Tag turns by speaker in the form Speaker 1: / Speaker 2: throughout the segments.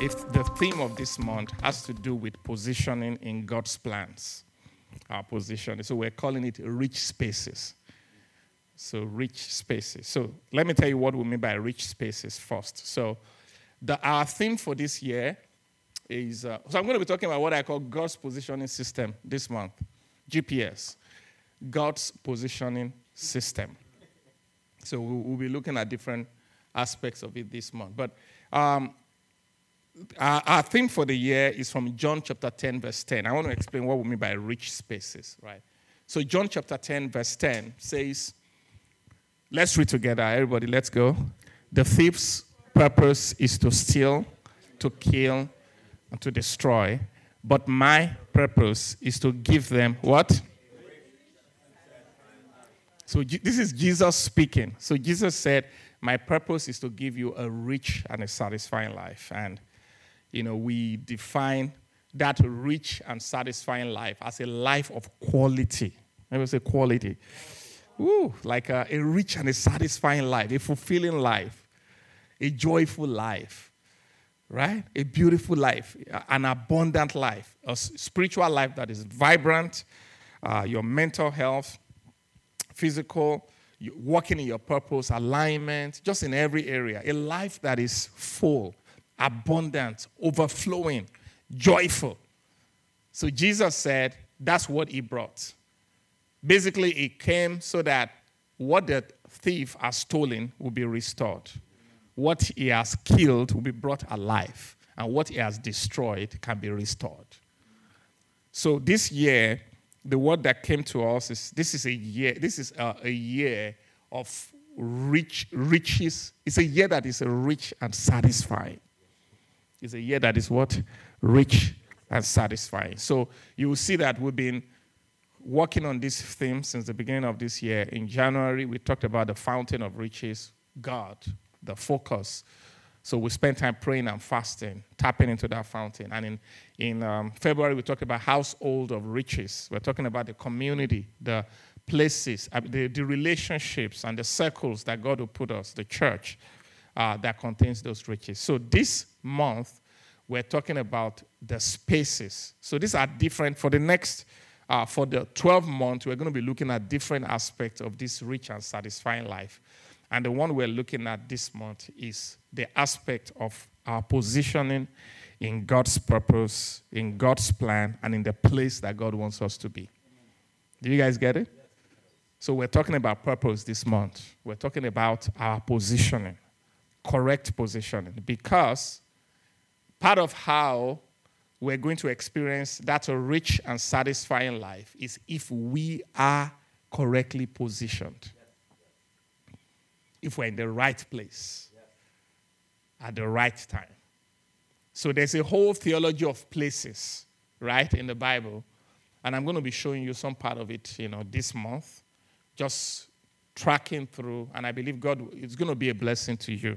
Speaker 1: If the theme of this month has to do with positioning in God's plans, our position. So we're calling it rich spaces. So rich spaces. So let me tell you what we mean by rich spaces first. So the, our theme for this year is uh, so I'm going to be talking about what I call God's positioning system this month, GPS, God's positioning system. So we'll, we'll be looking at different aspects of it this month. But um, our, our theme for the year is from John chapter 10, verse 10. I want to explain what we mean by rich spaces, right? So, John chapter 10, verse 10 says, Let's read together, everybody, let's go. The thief's purpose is to steal, to kill, and to destroy. But my purpose is to give them what? So, this is Jesus speaking. So, Jesus said, My purpose is to give you a rich and a satisfying life. And you know, we define that rich and satisfying life as a life of quality. Let me say quality. Ooh, like a, a rich and a satisfying life, a fulfilling life, a joyful life, right? A beautiful life, an abundant life, a spiritual life that is vibrant, uh, your mental health, physical, working in your purpose, alignment, just in every area. A life that is full abundant, overflowing, joyful. So Jesus said that's what he brought. Basically, it came so that what the thief has stolen will be restored. What he has killed will be brought alive. And what he has destroyed can be restored. So this year, the word that came to us is this is a year, this is a, a year of rich riches. It's a year that is rich and satisfying. It's a year that is what? Rich and satisfying. So you will see that we've been working on this theme since the beginning of this year. In January, we talked about the fountain of riches, God, the focus. So we spent time praying and fasting, tapping into that fountain. And in, in um, February, we talked about household of riches. We're talking about the community, the places, uh, the, the relationships, and the circles that God will put us, the church uh, that contains those riches. So this month, we're talking about the spaces. So these are different for the next, uh, for the 12 months, we're going to be looking at different aspects of this rich and satisfying life. And the one we're looking at this month is the aspect of our positioning in God's purpose, in God's plan, and in the place that God wants us to be. Do you guys get it? So, we're talking about purpose this month. We're talking about our positioning correct positioning because part of how we're going to experience that rich and satisfying life is if we are correctly positioned. If we're in the right place at the right time. So there's a whole theology of places, right, in the Bible. And I'm going to be showing you some part of it, you know, this month. Just tracking through, and I believe God is going to be a blessing to you.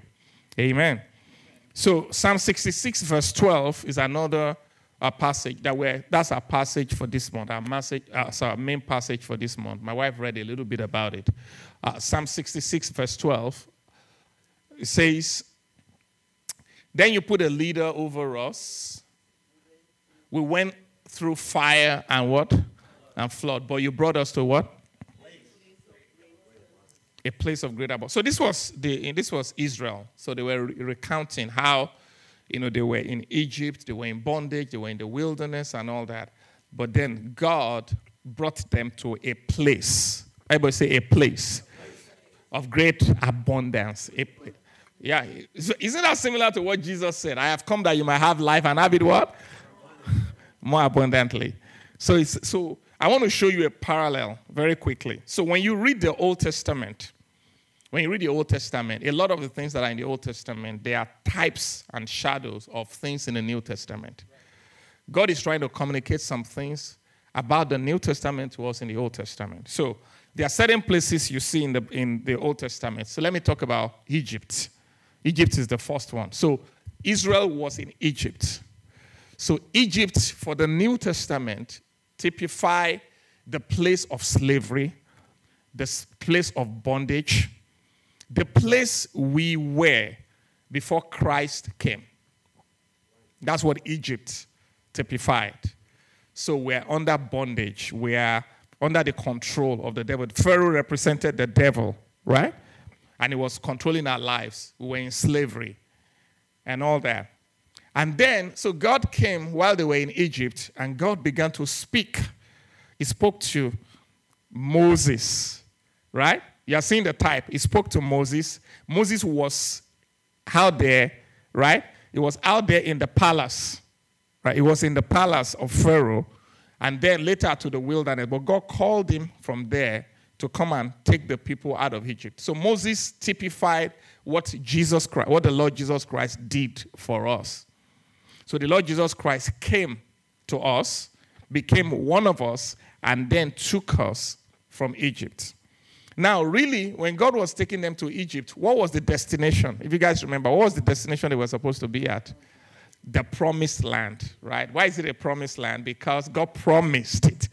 Speaker 1: Amen. So Psalm 66 verse 12 is another uh, passage that we're, that's our passage for this month. Our message, uh, so our main passage for this month. My wife read a little bit about it. Uh, Psalm 66 verse 12. It says, "Then you put a leader over us. We went through fire and what and flood, but you brought us to what? A place of great abundance. So this was the this was Israel. So they were re- recounting how, you know, they were in Egypt, they were in bondage, they were in the wilderness and all that. But then God brought them to a place. Everybody say a place of great abundance. A, yeah, isn't that similar to what Jesus said? I have come that you might have life and have it what? More abundantly. So it's so I want to show you a parallel very quickly. So when you read the Old Testament, when you read the Old Testament, a lot of the things that are in the Old Testament, they are types and shadows of things in the New Testament. God is trying to communicate some things about the New Testament to us in the Old Testament. So there are certain places you see in the in the Old Testament. So let me talk about Egypt. Egypt is the first one. So Israel was in Egypt. So Egypt for the New Testament typify the place of slavery, the place of bondage, the place we were before Christ came. That's what Egypt typified. So we're under bondage. We are under the control of the devil. Pharaoh represented the devil, right? And he was controlling our lives. We were in slavery and all that. And then, so God came while they were in Egypt, and God began to speak. He spoke to Moses, right? You are seeing the type. He spoke to Moses. Moses was out there, right? He was out there in the palace, right? He was in the palace of Pharaoh, and then later to the wilderness. But God called him from there to come and take the people out of Egypt. So Moses typified what Jesus Christ, what the Lord Jesus Christ did for us. So the Lord Jesus Christ came to us, became one of us, and then took us from Egypt. Now, really, when God was taking them to Egypt, what was the destination? If you guys remember, what was the destination they were supposed to be at? The promised land, right? Why is it a promised land? Because God promised it,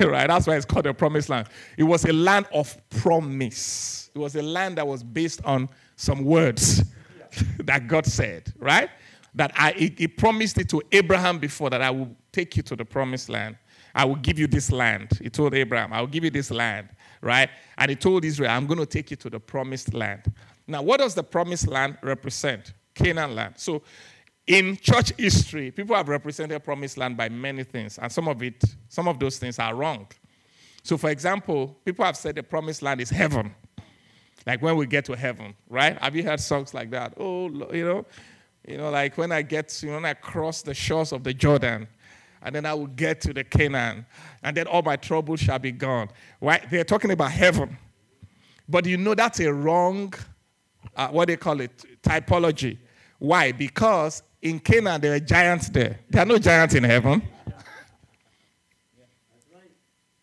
Speaker 1: right? That's why it's called a promised land. It was a land of promise, it was a land that was based on some words that God said, right? That I, he, promised it to Abraham before that I will take you to the promised land. I will give you this land. He told Abraham, I will give you this land, right? And he told Israel, I'm going to take you to the promised land. Now, what does the promised land represent? Canaan land. So, in church history, people have represented promised land by many things, and some of it, some of those things are wrong. So, for example, people have said the promised land is heaven. Like when we get to heaven, right? Have you heard songs like that? Oh, you know, you know, like when I get to, when I cross the shores of the Jordan, and then I will get to the Canaan, and then all my troubles shall be gone. Right? They're talking about heaven. But you know that's a wrong, uh, what they call it, typology. Why? Because in Canaan there are giants there. There are no giants in heaven.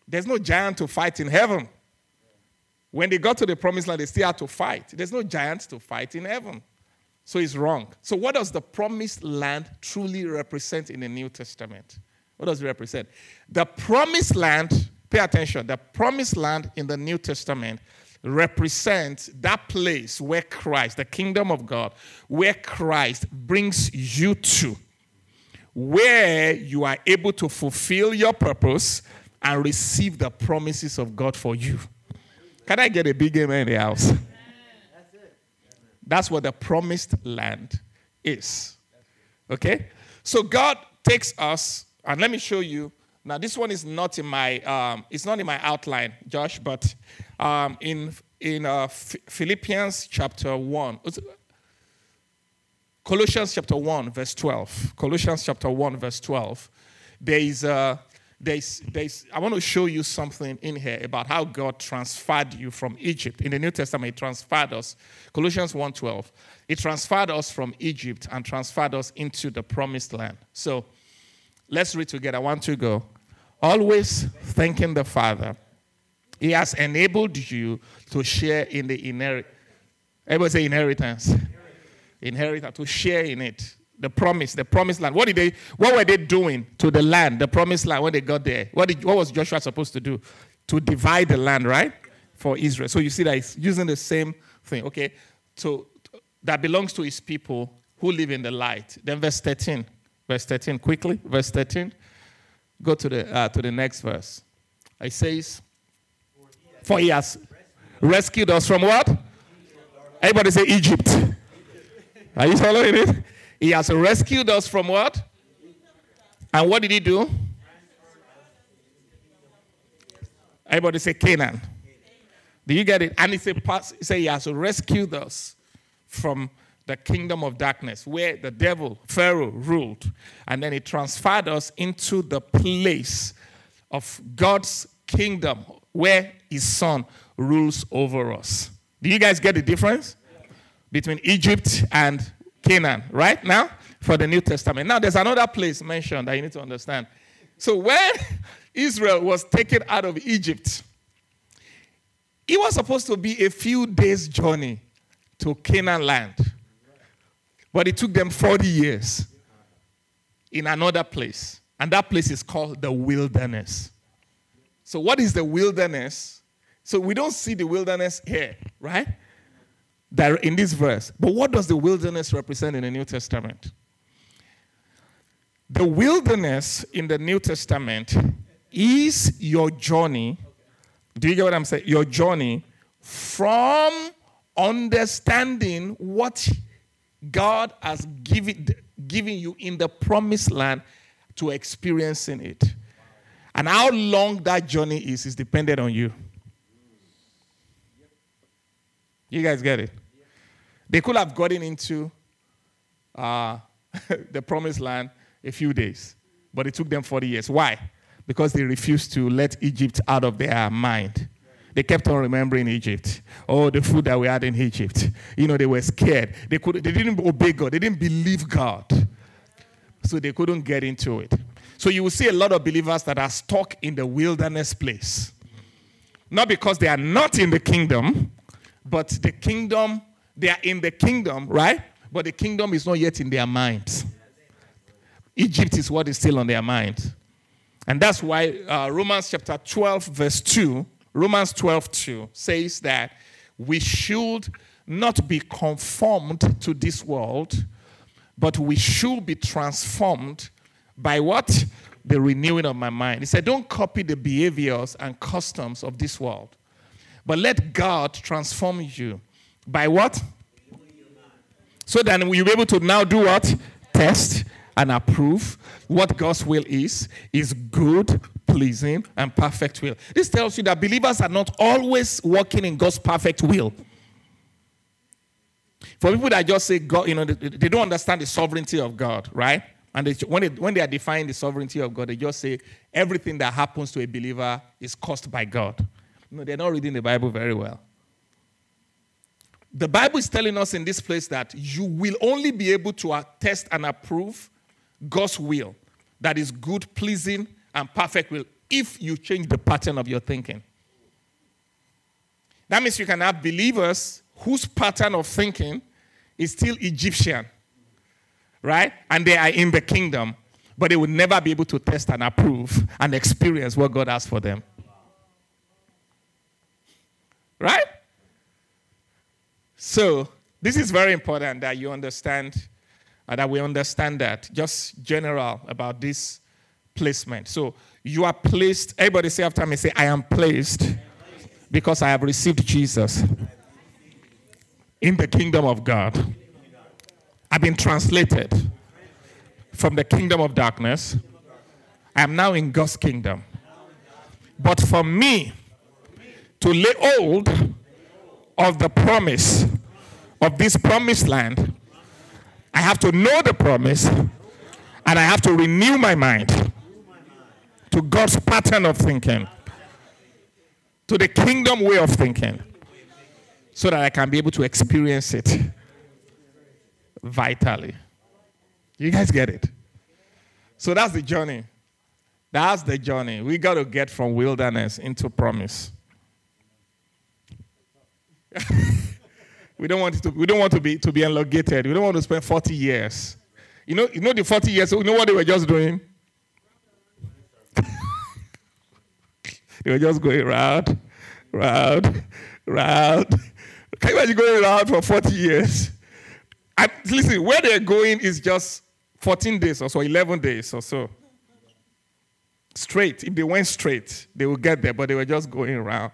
Speaker 1: There's no giant to fight in heaven. When they got to the promised land, they still had to fight. There's no giants to fight in heaven. So it's wrong. So, what does the promised land truly represent in the New Testament? What does it represent? The promised land, pay attention, the promised land in the New Testament represents that place where Christ, the kingdom of God, where Christ brings you to, where you are able to fulfill your purpose and receive the promises of God for you. Can I get a big amen in the house? That's what the promised land is. Okay? So God takes us, and let me show you. Now, this one is not in my, um, it's not in my outline, Josh, but um, in in uh, Philippians chapter one, Colossians chapter one, verse twelve. Colossians chapter one, verse twelve. There is a there's, there's, I want to show you something in here about how God transferred you from Egypt. In the New Testament, He transferred us. Colossians 1.12. He transferred us from Egypt and transferred us into the promised land. So let's read together. One, two, go. Always thanking the Father. He has enabled you to share in the inheritance. Everybody say inheritance. Inheritance, to share in it the promise, the promised land. What did they? What were they doing to the land, the promised land, when they got there? What did? What was Joshua supposed to do? To divide the land, right, for Israel. So you see that he's using the same thing. Okay, so that belongs to his people who live in the light. Then verse thirteen, verse thirteen, quickly, verse thirteen. Go to the uh, to the next verse. It says, "For he has rescued us from what?" Everybody say Egypt. Are you following it? He has rescued us from what? And what did he do? Everybody say Canaan. Do you get it? And he said, he has rescued us from the kingdom of darkness where the devil, Pharaoh, ruled. And then he transferred us into the place of God's kingdom where his son rules over us. Do you guys get the difference between Egypt and Canaan right now for the New Testament? Now, there's another place mentioned that you need to understand. So, when Israel was taken out of Egypt, it was supposed to be a few days' journey to Canaan land. But it took them 40 years in another place. And that place is called the wilderness. So, what is the wilderness? So, we don't see the wilderness here, right? That in this verse. But what does the wilderness represent in the New Testament? The wilderness in the New Testament is your journey. Do you get what I'm saying? Your journey from understanding what God has given, given you in the promised land to experiencing it. And how long that journey is, is dependent on you. You guys get it? They could have gotten into uh, the promised land a few days, but it took them 40 years. Why? Because they refused to let Egypt out of their mind. They kept on remembering Egypt. Oh, the food that we had in Egypt. You know, they were scared. They, could, they didn't obey God. They didn't believe God. So they couldn't get into it. So you will see a lot of believers that are stuck in the wilderness place. Not because they are not in the kingdom, but the kingdom, they are in the kingdom, right? But the kingdom is not yet in their minds. Egypt is what is still on their mind. And that's why uh, Romans chapter 12, verse 2 Romans 12 2 says that we should not be conformed to this world, but we should be transformed by what? The renewing of my mind. He said, Don't copy the behaviors and customs of this world, but let God transform you by what? So then we'll be able to now do what? Test and approve what God's will is, is good, pleasing, and perfect will. This tells you that believers are not always working in God's perfect will. For people that just say God, you know, they, they don't understand the sovereignty of God, right? And they, when, they, when they are defining the sovereignty of God, they just say everything that happens to a believer is caused by God. No, they're not reading the Bible very well. The Bible is telling us in this place that you will only be able to test and approve God's will that is good, pleasing, and perfect will if you change the pattern of your thinking. That means you can have believers whose pattern of thinking is still Egyptian, right? And they are in the kingdom, but they will never be able to test and approve and experience what God has for them. Right? So, this is very important that you understand and that we understand that. Just general about this placement. So you are placed, everybody say after me, say, I am placed because I have received Jesus in the kingdom of God. I've been translated from the kingdom of darkness. I am now in God's kingdom. But for me to lay hold of the promise of this promised land, I have to know the promise and I have to renew my mind to God's pattern of thinking, to the kingdom way of thinking, so that I can be able to experience it vitally. You guys get it? So that's the journey. That's the journey. We got to get from wilderness into promise. We don't want to, we don't want to be to be elongated. We don't want to spend 40 years. You know, you know the 40 years, you know what they were just doing? they were just going round, round, round. Can you imagine going around for 40 years? I, listen, where they're going is just 14 days or so, 11 days or so. Straight. If they went straight, they would get there, but they were just going around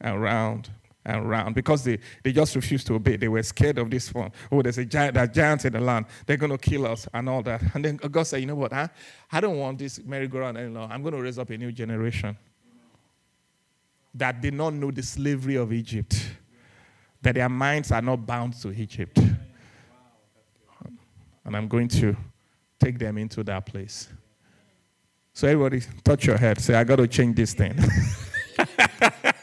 Speaker 1: and round and round because they, they just refused to obey. They were scared of this one. Oh, there's a giant, there's giants in the land. They're going to kill us and all that. And then God said, you know what? I, I don't want this merry-go-round anymore. I'm going to raise up a new generation that did not know the slavery of Egypt, that their minds are not bound to Egypt. And I'm going to take them into that place. So everybody, touch your head. Say, I got to change this thing.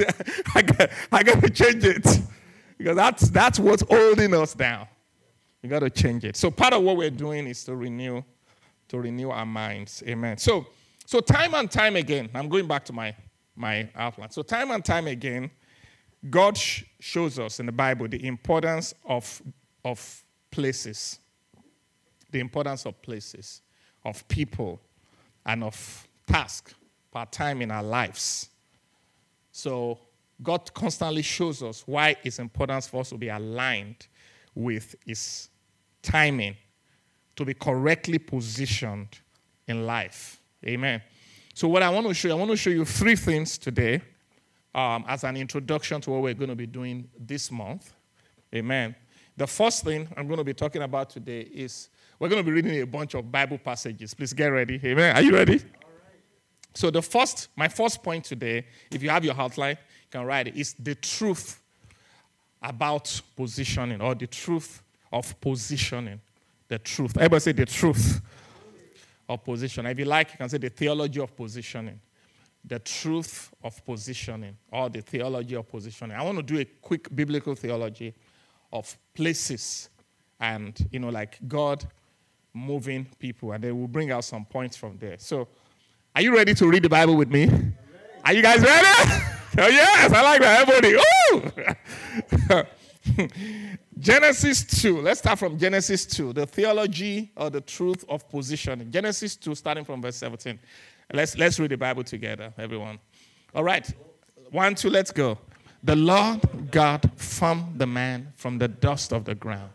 Speaker 1: I got, I got to change it because that's, that's what's holding us down. We got to change it. So part of what we're doing is to renew, to renew our minds. Amen. So, so time and time again, I'm going back to my, my outline. So time and time again, God sh- shows us in the Bible the importance of, of places, the importance of places, of people, and of tasks part time in our lives. So God constantly shows us why it's important for us to be aligned with His timing, to be correctly positioned in life. Amen. So, what I want to show you, I want to show you three things today um, as an introduction to what we're going to be doing this month. Amen. The first thing I'm going to be talking about today is we're going to be reading a bunch of Bible passages. Please get ready. Amen. Are you ready? So the first, my first point today, if you have your outline, you can write it, is the truth about positioning or the truth of positioning. The truth. Everybody say the truth of positioning. If you like, you can say the theology of positioning. The truth of positioning or the theology of positioning. I want to do a quick biblical theology of places and, you know, like God moving people, and then we'll bring out some points from there. So, are you ready to read the Bible with me? Are you guys ready? oh, yes, I like that. Everybody. Genesis 2. Let's start from Genesis 2, the theology or the truth of positioning. Genesis 2, starting from verse 17. Let's, let's read the Bible together, everyone. All right. One, two, let's go. The Lord God formed the man from the dust of the ground.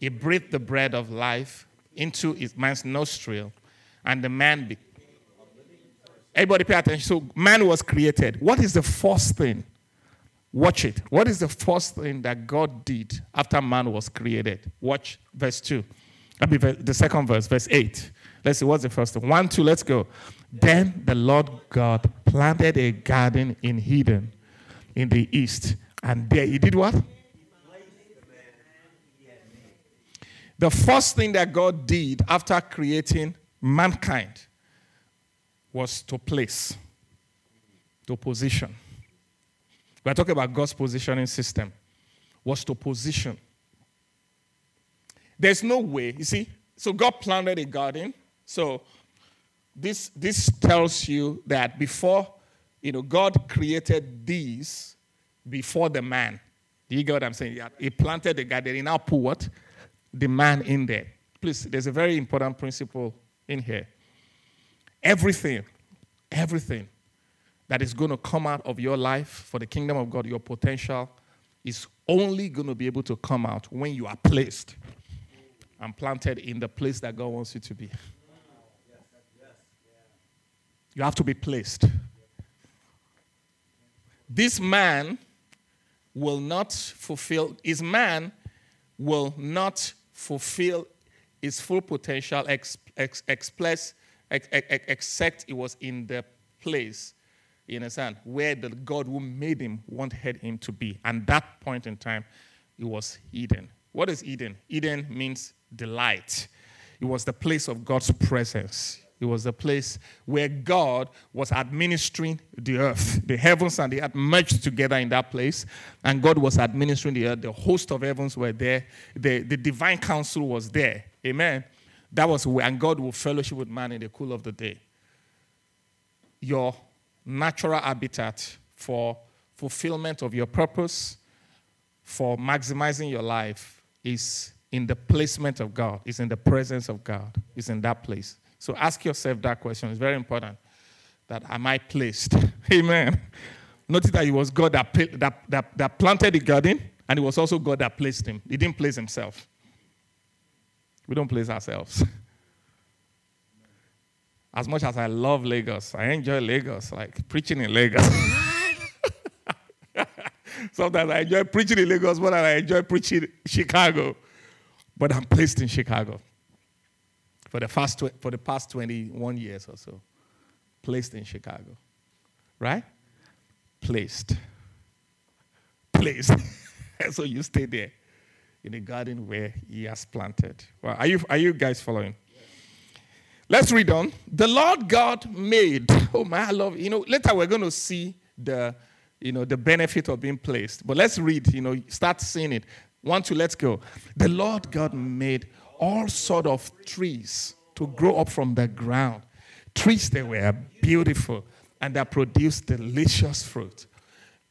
Speaker 1: He breathed the breath of life into his man's nostril, and the man be- Everybody pay attention. So man was created. What is the first thing? Watch it. What is the first thing that God did after man was created? Watch verse 2. That'll be the second verse, verse 8. Let's see, what's the first one? One, two, let's go. Then the Lord God planted a garden in Eden in the east. And there he did what? The first thing that God did after creating mankind was to place, to position. We're talking about God's positioning system, was to position. There's no way, you see, so God planted a garden. So this, this tells you that before, you know, God created these before the man. Do you get what I'm saying? He planted the garden. He now put what? the man in there. Please, there's a very important principle in here. Everything, everything that is going to come out of your life for the kingdom of God, your potential, is only going to be able to come out when you are placed and planted in the place that God wants you to be. You have to be placed. This man will not fulfill, his man will not fulfill his full potential ex, ex, express, ex, except it was in the place, you understand, where the God who made him wanted him to be. And that point in time, it was Eden. What is Eden? Eden means delight. It was the place of God's presence. It was the place where God was administering the earth. The heavens and the earth merged together in that place, and God was administering the earth. The host of heavens were there. The, the divine council was there. Amen. That was where, and God will fellowship with man in the cool of the day. Your natural habitat for fulfillment of your purpose, for maximizing your life, is in the placement of God, is in the presence of God, is in that place. So ask yourself that question. It's very important. That am I placed? Amen. Notice that it was God that, that, that, that planted the garden, and it was also God that placed him. He didn't place himself. We don't place ourselves. As much as I love Lagos, I enjoy Lagos, like preaching in Lagos. Sometimes I enjoy preaching in Lagos more than I enjoy preaching in Chicago. But I'm placed in Chicago for the, past, for the past 21 years or so. Placed in Chicago. Right? Placed. Placed. so you stay there in the garden where he has planted. Well, are you, are you guys following? Let's read on. The Lord God made. Oh my, I love. You know, later we're going to see the you know, the benefit of being placed. But let's read, you know, start seeing it. One, two, let's go. The Lord God made all sort of trees to grow up from the ground. Trees that were beautiful and that produced delicious fruit.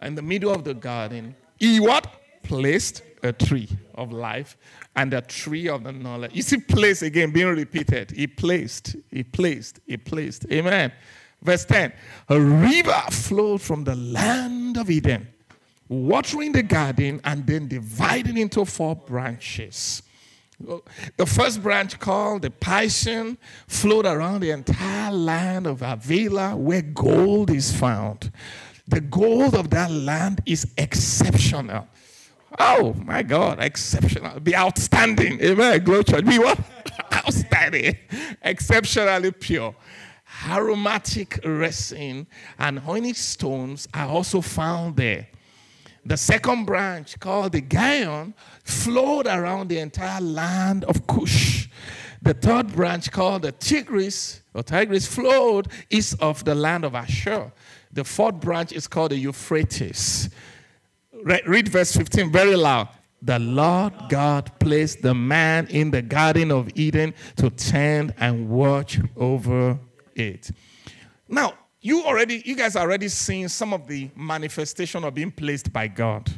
Speaker 1: In the middle of the garden, he what? Placed a tree of life and a tree of the knowledge. You see, place again being repeated. He placed, he placed, he placed. Amen. Verse 10 A river flowed from the land of Eden, watering the garden and then dividing into four branches. The first branch, called the Pison, flowed around the entire land of Havilah where gold is found. The gold of that land is exceptional. Oh my God, exceptional. Be outstanding. Amen. Glory church. Be what? outstanding. Exceptionally pure. Aromatic resin and onyx stones are also found there. The second branch, called the Gihon, flowed around the entire land of Cush. The third branch, called the Tigris, or Tigris, flowed east of the land of Ashur. The fourth branch is called the Euphrates. Read verse 15 very loud. The Lord God placed the man in the Garden of Eden to tend and watch over it. Now, you already, you guys are already seeing some of the manifestation of being placed by God.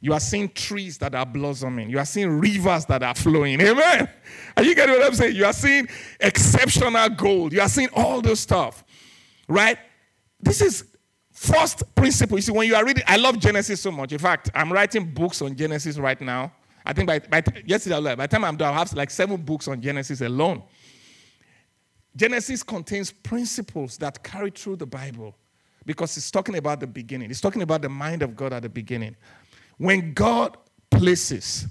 Speaker 1: You are seeing trees that are blossoming. You are seeing rivers that are flowing. Amen. Are you getting what I'm saying? You are seeing exceptional gold. You are seeing all this stuff. Right? This is first principle. You see, when you are reading, I love Genesis so much. In fact, I'm writing books on Genesis right now. I think by, by yesterday, by the time I'm done, I have like seven books on Genesis alone. Genesis contains principles that carry through the Bible because it's talking about the beginning. It's talking about the mind of God at the beginning. When God places,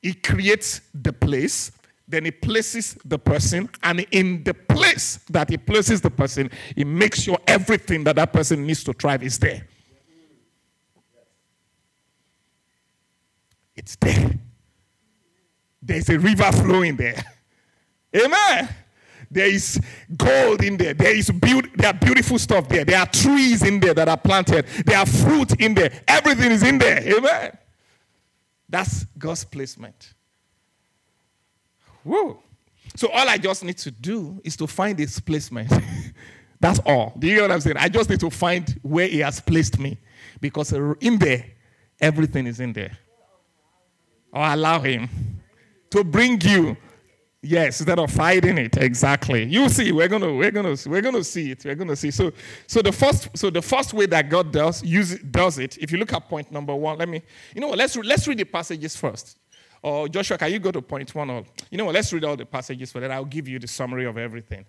Speaker 1: He creates the place, then He places the person, and in the place that He places the person, He makes sure everything that that person needs to thrive is there. It's there. There's a river flowing there. Amen. There is gold in there. There is be- there are beautiful stuff there. There are trees in there that are planted. There are fruit in there. Everything is in there. Amen. That's God's placement. Whoa. So all I just need to do is to find His placement. That's all. Do you know what I'm saying? I just need to find where He has placed me. Because in there, everything is in there. Or allow Him to bring you Yes, instead of fighting it, exactly. You see, we're gonna we're gonna we're gonna see it. We're gonna see. So so the first so the first way that God does use it, does it. If you look at point number one, let me you know what? Let's let's read the passages first. Or Joshua, can you go to point one? Or you know what? Let's read all the passages for that. I'll give you the summary of everything.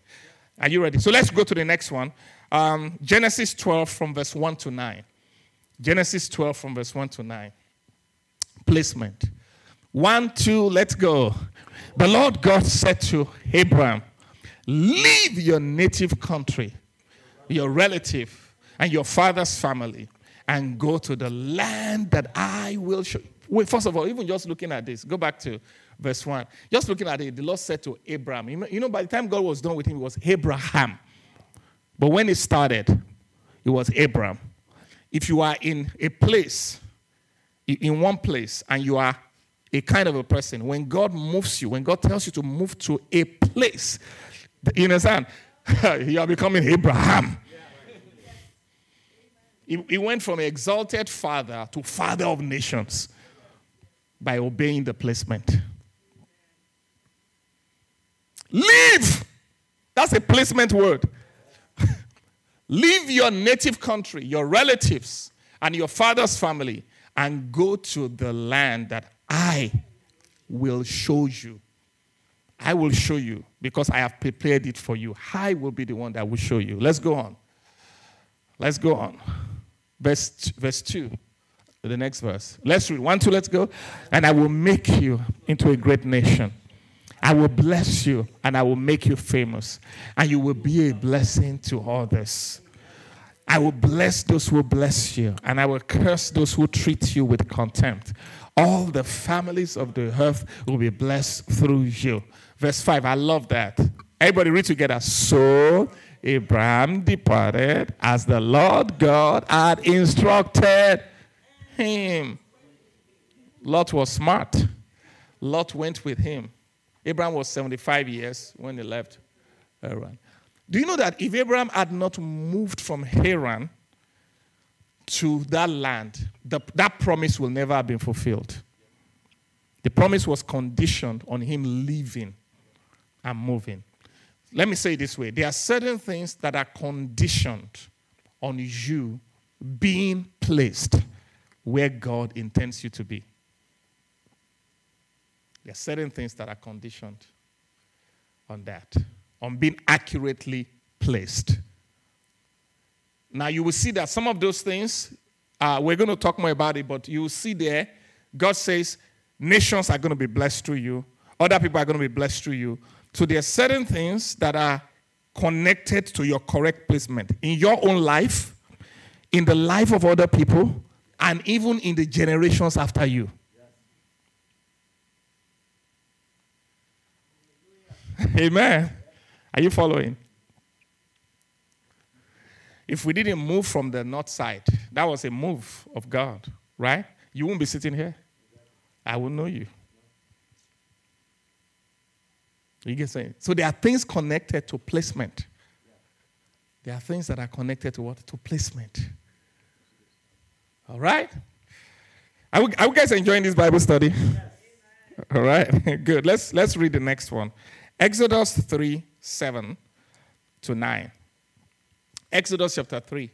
Speaker 1: Are you ready? So let's go to the next one. Um, Genesis 12 from verse 1 to 9. Genesis 12 from verse 1 to 9. Placement. One, two, let's go. The Lord God said to Abraham, Leave your native country, your relative, and your father's family, and go to the land that I will show. Wait, first of all, even just looking at this, go back to verse 1. Just looking at it, the Lord said to Abraham, you know, by the time God was done with him, it was Abraham. But when it started, it was Abram. If you are in a place, in one place, and you are a kind of a person. When God moves you, when God tells you to move to a place, you understand? you are becoming Abraham. He, went from exalted father to father of nations by obeying the placement. Leave! That's a placement word. Leave your native country, your relatives, and your father's family, and go to the land that I will show you. I will show you because I have prepared it for you. I will be the one that will show you. Let's go on. Let's go on. Verse, verse 2. The next verse. Let's read. One, two, let's go. And I will make you into a great nation. I will bless you and I will make you famous. And you will be a blessing to others. I will bless those who bless you, and I will curse those who treat you with contempt all the families of the earth will be blessed through you. Verse 5, I love that. Everybody read together. So Abraham departed as the Lord God had instructed him. Lot was smart. Lot went with him. Abraham was 75 years when he left Haran. Do you know that if Abraham had not moved from Haran to that land, the, that promise will never have been fulfilled? The promise was conditioned on him leaving and moving. Let me say this way there are certain things that are conditioned on you being placed where God intends you to be. There are certain things that are conditioned on that, on being accurately placed. Now, you will see that some of those things, uh, we're going to talk more about it, but you will see there, God says, nations are going to be blessed through you, other people are going to be blessed through you. So, there are certain things that are connected to your correct placement in your own life, in the life of other people, and even in the generations after you. Amen. Are you following? If we didn't move from the north side, that was a move of God, right? You won't be sitting here. I will know you. You get saying? So there are things connected to placement. There are things that are connected to what? To placement. All right? Are, we, are you guys enjoying this Bible study? Yes. All right, good. Let's let's read the next one. Exodus 3 7 to 9. Exodus chapter 3.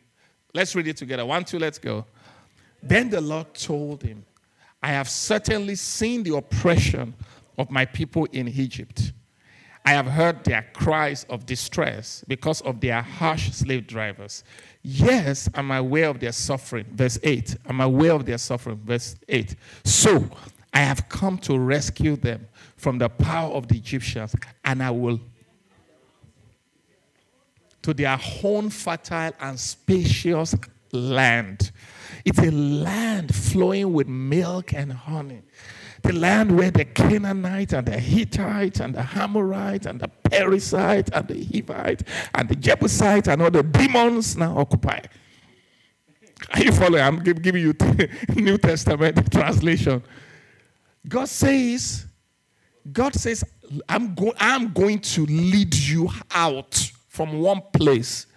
Speaker 1: Let's read it together. One, two, let's go. Then the Lord told him, I have certainly seen the oppression of my people in Egypt. I have heard their cries of distress because of their harsh slave drivers. Yes, I'm aware of their suffering. Verse 8. I'm aware of their suffering. Verse 8. So I have come to rescue them from the power of the Egyptians, and I will to their own fertile and spacious land. It's a land flowing with milk and honey. The land where the Canaanites and the Hittites and the Amorites and the Perizzites and the Hivites and the Jebusites and all the demons now occupy. Are you following? I'm giving you New Testament translation. God says, God says, I'm, go- I'm going to lead you out from one place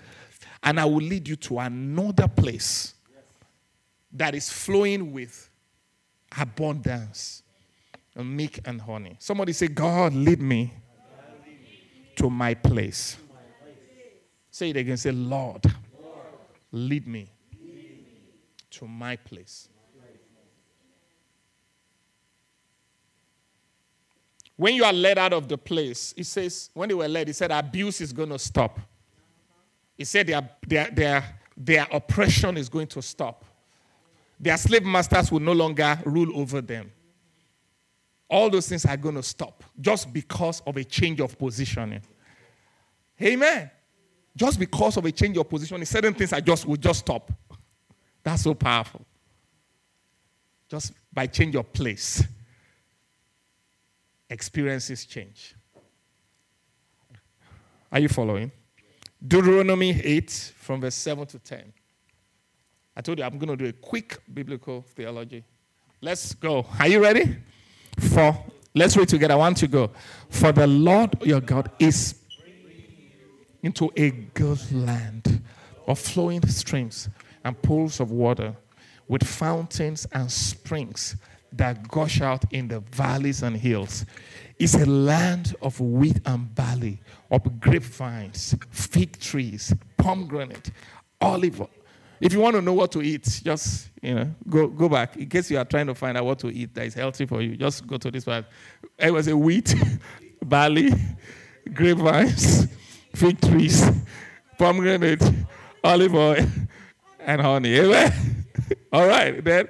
Speaker 1: and I will lead you to another place that is flowing with abundance Uh, and milk and honey. Somebody say, God, lead me to my place. Say it again. Say, Lord, lead me to my place. When you are led out of the place, he says, when they were led, he said, abuse is going to stop. He said their, their, their, their oppression is going to stop. Their slave masters will no longer rule over them. All those things are going to stop just because of a change of positioning. Amen. Just because of a change of positioning, certain things are just will just stop. That's so powerful. Just by change of place experiences change. Are you following? Deuteronomy 8 from verse 7 to 10. I told you I'm going to do a quick biblical theology. Let's go. Are you ready? For let's read together. I want to go. For the Lord your God is into a good land of flowing streams and pools of water with fountains and springs that gush out in the valleys and hills. It's a land of wheat and barley, of grapevines, fig trees, pomegranate, olive. If you want to know what to eat, just you know, go, go back. In case you are trying to find out what to eat that is healthy for you, just go to this one. It was a wheat, barley, grapevines, fig trees, pomegranate, olive oil, and honey. Amen. All right, then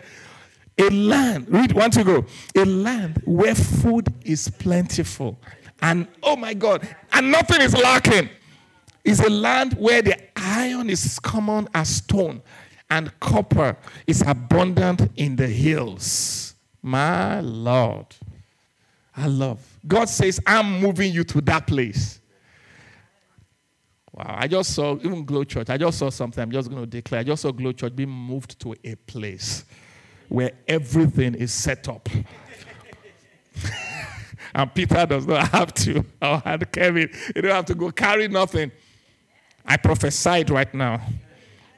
Speaker 1: a land, read one to go. A land where food is plentiful. And oh my God, and nothing is lacking. Is a land where the iron is common as stone and copper is abundant in the hills. My Lord. I love. God says, I'm moving you to that place. Wow, I just saw, even Glow Church, I just saw something. I'm just going to declare. I just saw Glow Church being moved to a place where everything is set up. and Peter does not have to, or Kevin, you don't have to go carry nothing. I prophesied right now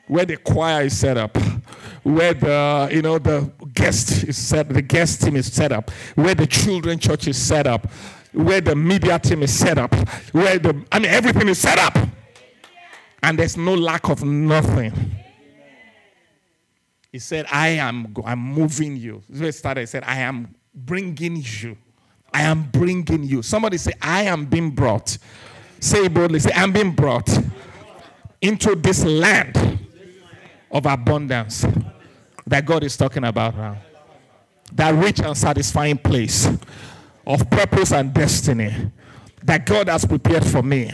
Speaker 1: where the choir is set up, where the you know the guest is set, the guest team is set up, where the children church is set up, where the media team is set up, where the I mean everything is set up, and there's no lack of nothing. He said, "I am I'm moving you." So he started. He said, "I am bringing you. I am bringing you." Somebody say, "I am being brought." Say boldly. Say, "I'm being brought." Into this land of abundance that God is talking about now. That rich and satisfying place of purpose and destiny that God has prepared for me.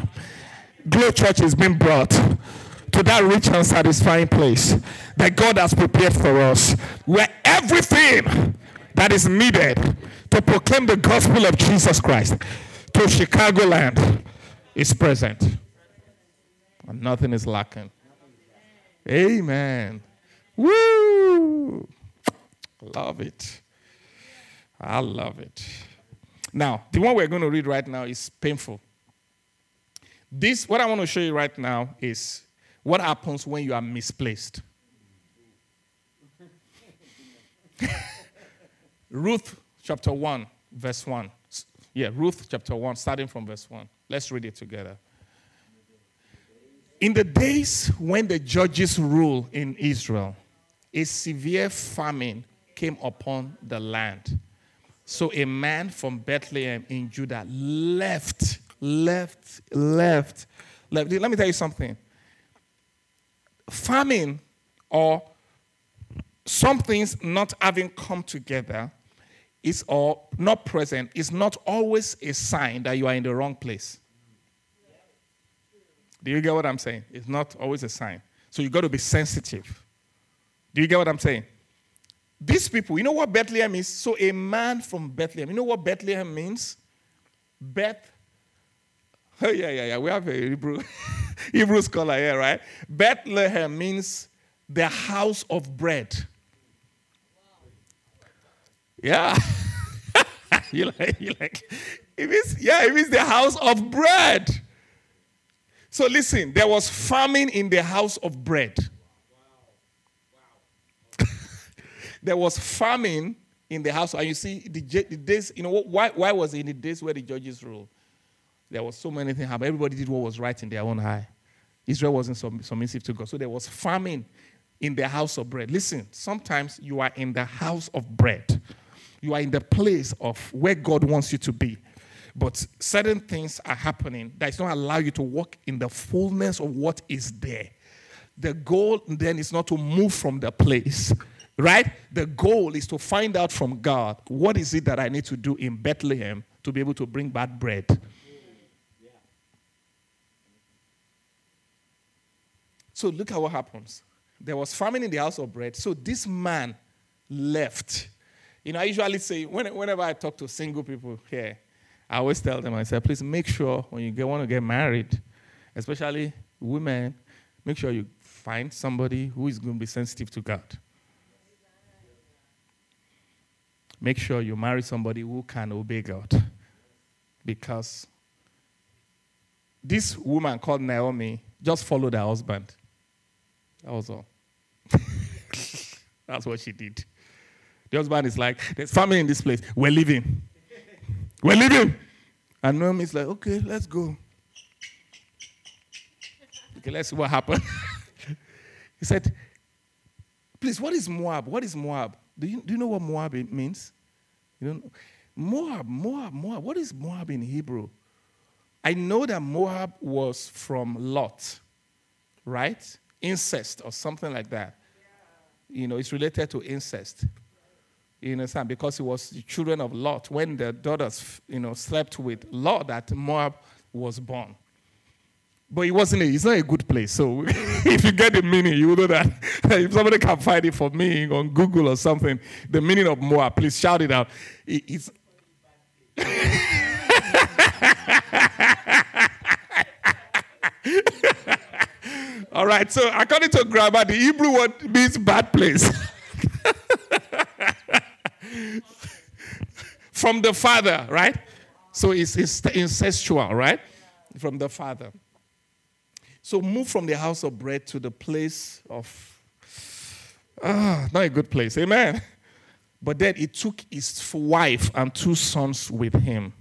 Speaker 1: Glow Church is being brought to that rich and satisfying place that God has prepared for us, where everything that is needed to proclaim the gospel of Jesus Christ to Chicagoland is present and nothing is lacking. Amen. Woo! Love it. I love it. Now, the one we're going to read right now is painful. This, what I want to show you right now is what happens when you are misplaced. Ruth chapter 1, verse 1. Yeah, Ruth chapter 1, starting from verse 1. Let's read it together. In the days when the judges ruled in Israel, a severe famine came upon the land. So a man from Bethlehem in Judah left, left, left, left. Let me tell you something. Famine or some things not having come together is or not present is not always a sign that you are in the wrong place. Do you get what I'm saying? It's not always a sign. So you got to be sensitive. Do you get what I'm saying? These people, you know what Bethlehem is? So a man from Bethlehem. You know what Bethlehem means? Beth. Oh yeah, yeah, yeah. We have a Hebrew Hebrew scholar here, right? Bethlehem means the house of bread. Yeah. you like, you like. It means, yeah, it means the house of bread. So listen, there was famine in the house of bread. there was famine in the house. And you see, the, the, days, you know, why, why was it in the days where the judges ruled? There was so many things happening. Everybody did what was right in their own eye. Israel wasn't submissive to God. So there was famine in the house of bread. Listen, sometimes you are in the house of bread. You are in the place of where God wants you to be. But certain things are happening that is not allow you to walk in the fullness of what is there. The goal then is not to move from the place, right? The goal is to find out from God what is it that I need to do in Bethlehem to be able to bring back bread. So look at what happens. There was famine in the house of bread. So this man left. You know, I usually say, whenever I talk to single people here, I always tell them, I say, please make sure when you want to get married, especially women, make sure you find somebody who is going to be sensitive to God. Make sure you marry somebody who can obey God. Because this woman called Naomi just followed her husband. That was all. That's what she did. The husband is like, there's family in this place. We're leaving. We're leaving. And Naomi's like, okay, let's go. Okay, let's see what happened. he said, please, what is Moab? What is Moab? Do you, do you know what Moab means? You don't know? Moab, Moab, Moab. What is Moab in Hebrew? I know that Moab was from Lot, right? Incest or something like that. Yeah. You know, it's related to incest. You understand? Because it was the children of Lot. When their daughters, you know, slept with Lot, that Moab was born. But it wasn't a, it's not a good place. So if you get the meaning, you know that if somebody can find it for me on Google or something, the meaning of Moab, please shout it out. It, it's All right, so according to grammar, the Hebrew word means bad place. From the father, right? So it's, it's incestual, right? From the father. So move from the house of bread to the place of, ah, not a good place. Amen. But then he took his wife and two sons with him.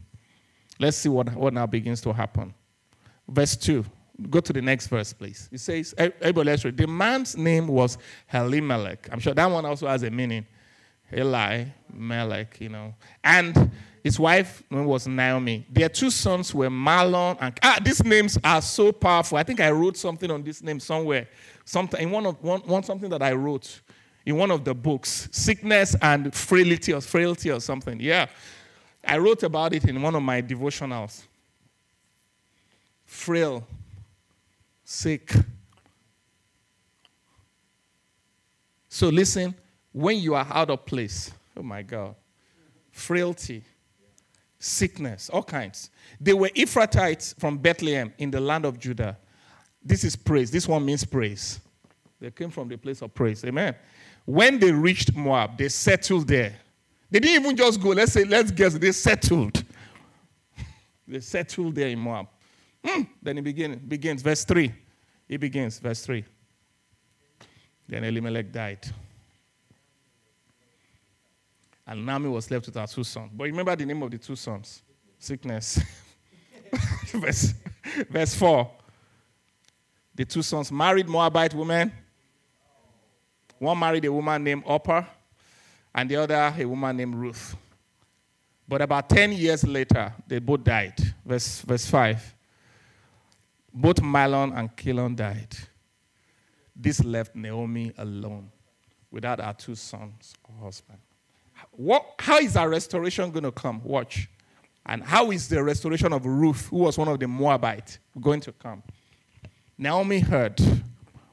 Speaker 1: Let's see what, what now begins to happen. Verse 2. Go to the next verse, please. It says, let's read. The man's name was Elimelech. I'm sure that one also has a meaning. Eli, Melech, you know. And his wife was Naomi. Their two sons were Mahlon and ah, these names are so powerful. I think I wrote something on this name somewhere. Something in one of one, one something that I wrote in one of the books, sickness and frailty or frailty or something. Yeah. I wrote about it in one of my devotionals. Frail, sick. So listen, when you are out of place, oh my God, frailty, sickness, all kinds. They were Ephrathites from Bethlehem in the land of Judah. This is praise. This one means praise. They came from the place of praise. Amen. When they reached Moab, they settled there. They didn't even just go, let's say, let's guess, they settled. they settled there in Moab. Mm, then it begin, begins, verse 3. It begins, verse 3. Then Elimelech died. And Naomi was left with her two sons. But remember the name of the two sons sickness. verse, verse 4. The two sons married Moabite women one married a woman named Orpah, and the other a woman named Ruth. But about 10 years later, they both died. Verse, verse 5. Both Mahlon and Chilion died. This left Naomi alone without her two sons or husband. What, how is our restoration going to come? Watch. And how is the restoration of Ruth, who was one of the Moabites, going to come? Naomi heard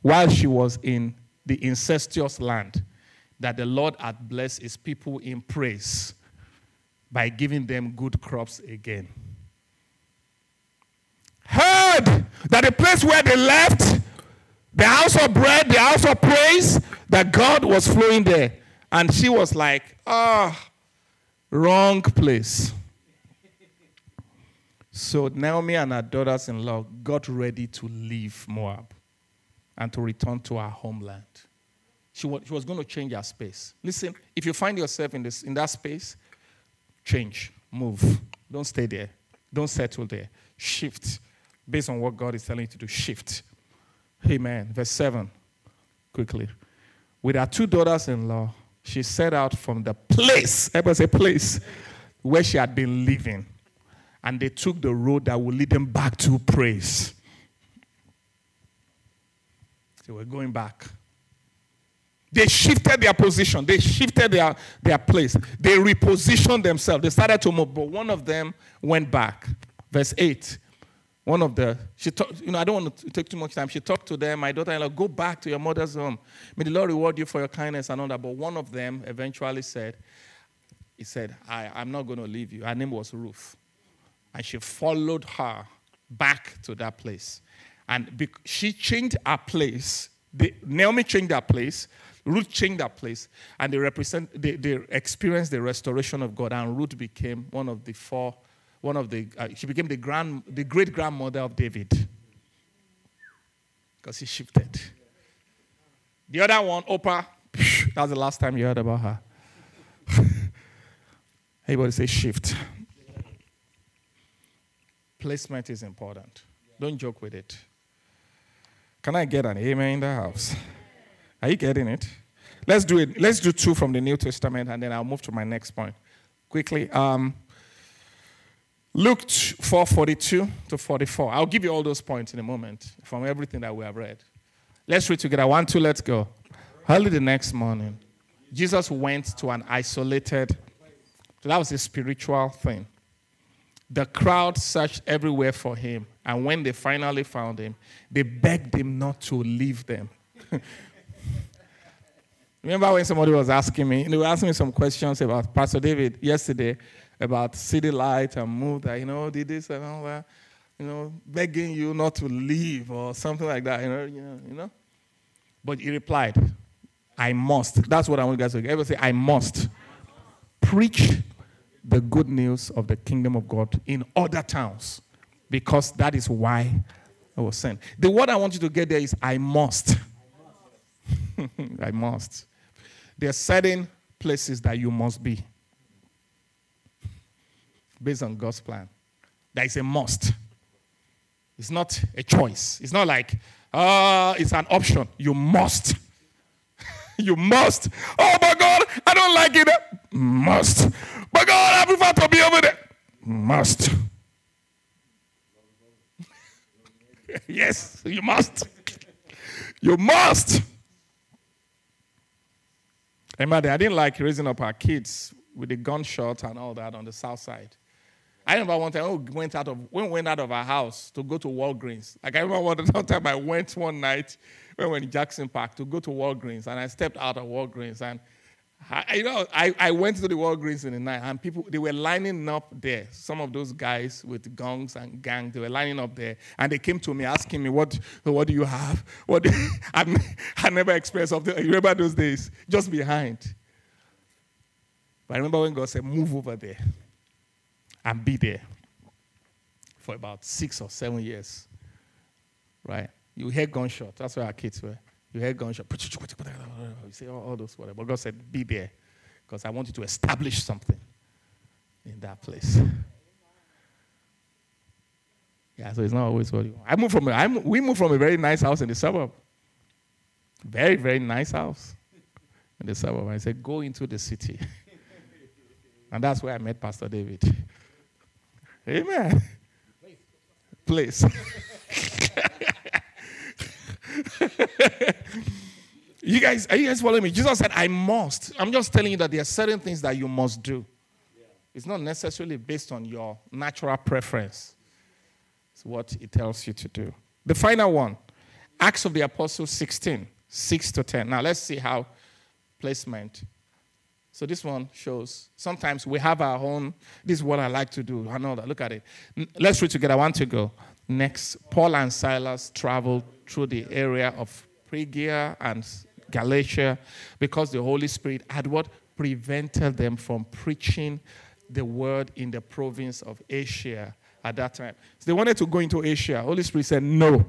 Speaker 1: while she was in the incestuous land that the Lord had blessed his people in praise by giving them good crops again. Heard that the place where they left, the house of bread, the house of praise, that God was flowing there. And she was like, ah, oh, wrong place. So Naomi and her daughters in law got ready to leave Moab and to return to her homeland. She was, she was going to change her space. Listen, if you find yourself in, this, in that space, change, move. Don't stay there. Don't settle there. Shift based on what God is telling you to do. Shift. Amen. Verse 7, quickly. With her two daughters in law, she set out from the place, everybody say place, where she had been living. And they took the road that would lead them back to praise. They were going back. They shifted their position. They shifted their, their place. They repositioned themselves. They started to move, but one of them went back. Verse 8. One of the, she talked, you know, I don't want to take too much time. She talked to them, my daughter in law, go back to your mother's home. May the Lord reward you for your kindness and all that. But one of them eventually said, he said, I, I'm not going to leave you. Her name was Ruth. And she followed her back to that place. And be- she changed her place. The, Naomi changed her place. Ruth changed her place. And they represent they, they experienced the restoration of God. And Ruth became one of the four, one of the uh, she became the grand the great grandmother of David. Because he shifted. The other one, Orpah, that's the last time you heard about her. Everybody say shift. Placement is important. Don't joke with it. Can I get an amen in the house? Are you getting it? Let's do it. Let's do two from the New Testament, and then I'll move to my next point quickly. Um, Luke 4 42 to 44. I'll give you all those points in a moment from everything that we have read. Let's read together. One, two, let's go. Early the next morning, Jesus went to an isolated, so that was a spiritual thing. The crowd searched everywhere for him, and when they finally found him, they begged him not to leave them. Remember when somebody was asking me, they were asking me some questions about Pastor David yesterday about city light and move that, you know, did this and all that. you know, begging you not to leave or something like that, you know, you know, you know. But he replied, I must. That's what I want you guys to ever say, I must preach the good news of the kingdom of God in other towns because that is why I was sent. The word I want you to get there is I must. I must. There are certain places that you must be based on God's plan. That is a must. It's not a choice. It's not like, uh, it's an option. You must. you must. Oh my God, I don't like it. Must. But God, I prefer to be over there. Must. yes, you must. You must. Remember, I didn't like raising up our kids with the gunshot and all that on the south side. I remember one time we went out of we went out of our house to go to Walgreens. Like I remember one time I went one night when we were in Jackson Park to go to Walgreens, and I stepped out of Walgreens, and I, you know, I, I went to the Walgreens in the night, and people they were lining up there. Some of those guys with guns and gang they were lining up there, and they came to me asking me, "What, what do you have? What?" I, I never experienced something. You remember those days? Just behind. But I remember when God said, "Move over there." And be there for about six or seven years. Right? You hear gunshots. That's where our kids were. You hear gunshot. You say all, all those whatever. But God said, be there. Because I want you to establish something in that place. Yeah, so it's not always what you want. I moved from a, I, we moved from a very nice house in the suburb. Very, very nice house in the suburb. I said, go into the city. and that's where I met Pastor David. Amen. Place. you guys, are you guys following me? Jesus said, I must. I'm just telling you that there are certain things that you must do. It's not necessarily based on your natural preference. It's what it tells you to do. The final one, Acts of the Apostles 16, 6 to 10. Now let's see how placement so this one shows sometimes we have our own, this is what I like to do. I know that. Look at it. Let's read together. I want to go. Next, Paul and Silas traveled through the area of Phrygia and Galatia because the Holy Spirit had what? Prevented them from preaching the word in the province of Asia at that time. So they wanted to go into Asia. Holy Spirit said, No,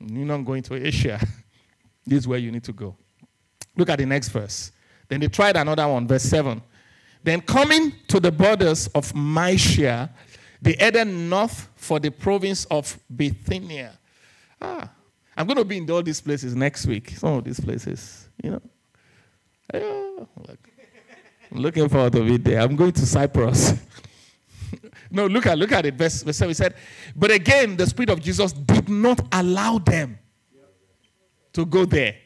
Speaker 1: you're not going to Asia. this is where you need to go. Look at the next verse. Then they tried another one, verse 7. Then coming to the borders of Mysia, they headed north for the province of Bithynia. Ah, I'm going to be in all these places next week. Some of these places, you know. look, I'm looking forward to be there. I'm going to Cyprus. no, look at look at it. Verse, verse 7 he said, But again, the Spirit of Jesus did not allow them to go there.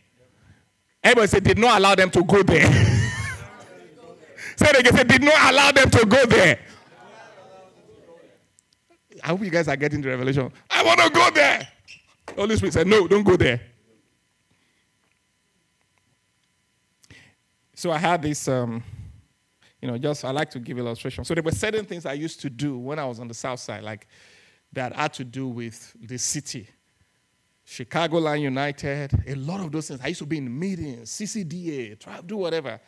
Speaker 1: Everybody said, did not allow them to go there. Say it again, did not allow them to go there. I hope you guys are getting the revelation. I want to go there. Holy Spirit said, no, don't go there. So I had this, um, you know, just I like to give illustration. So there were certain things I used to do when I was on the south side, like that had to do with the city. Chicagoland United, a lot of those things. I used to be in meetings, CCDA, try do whatever.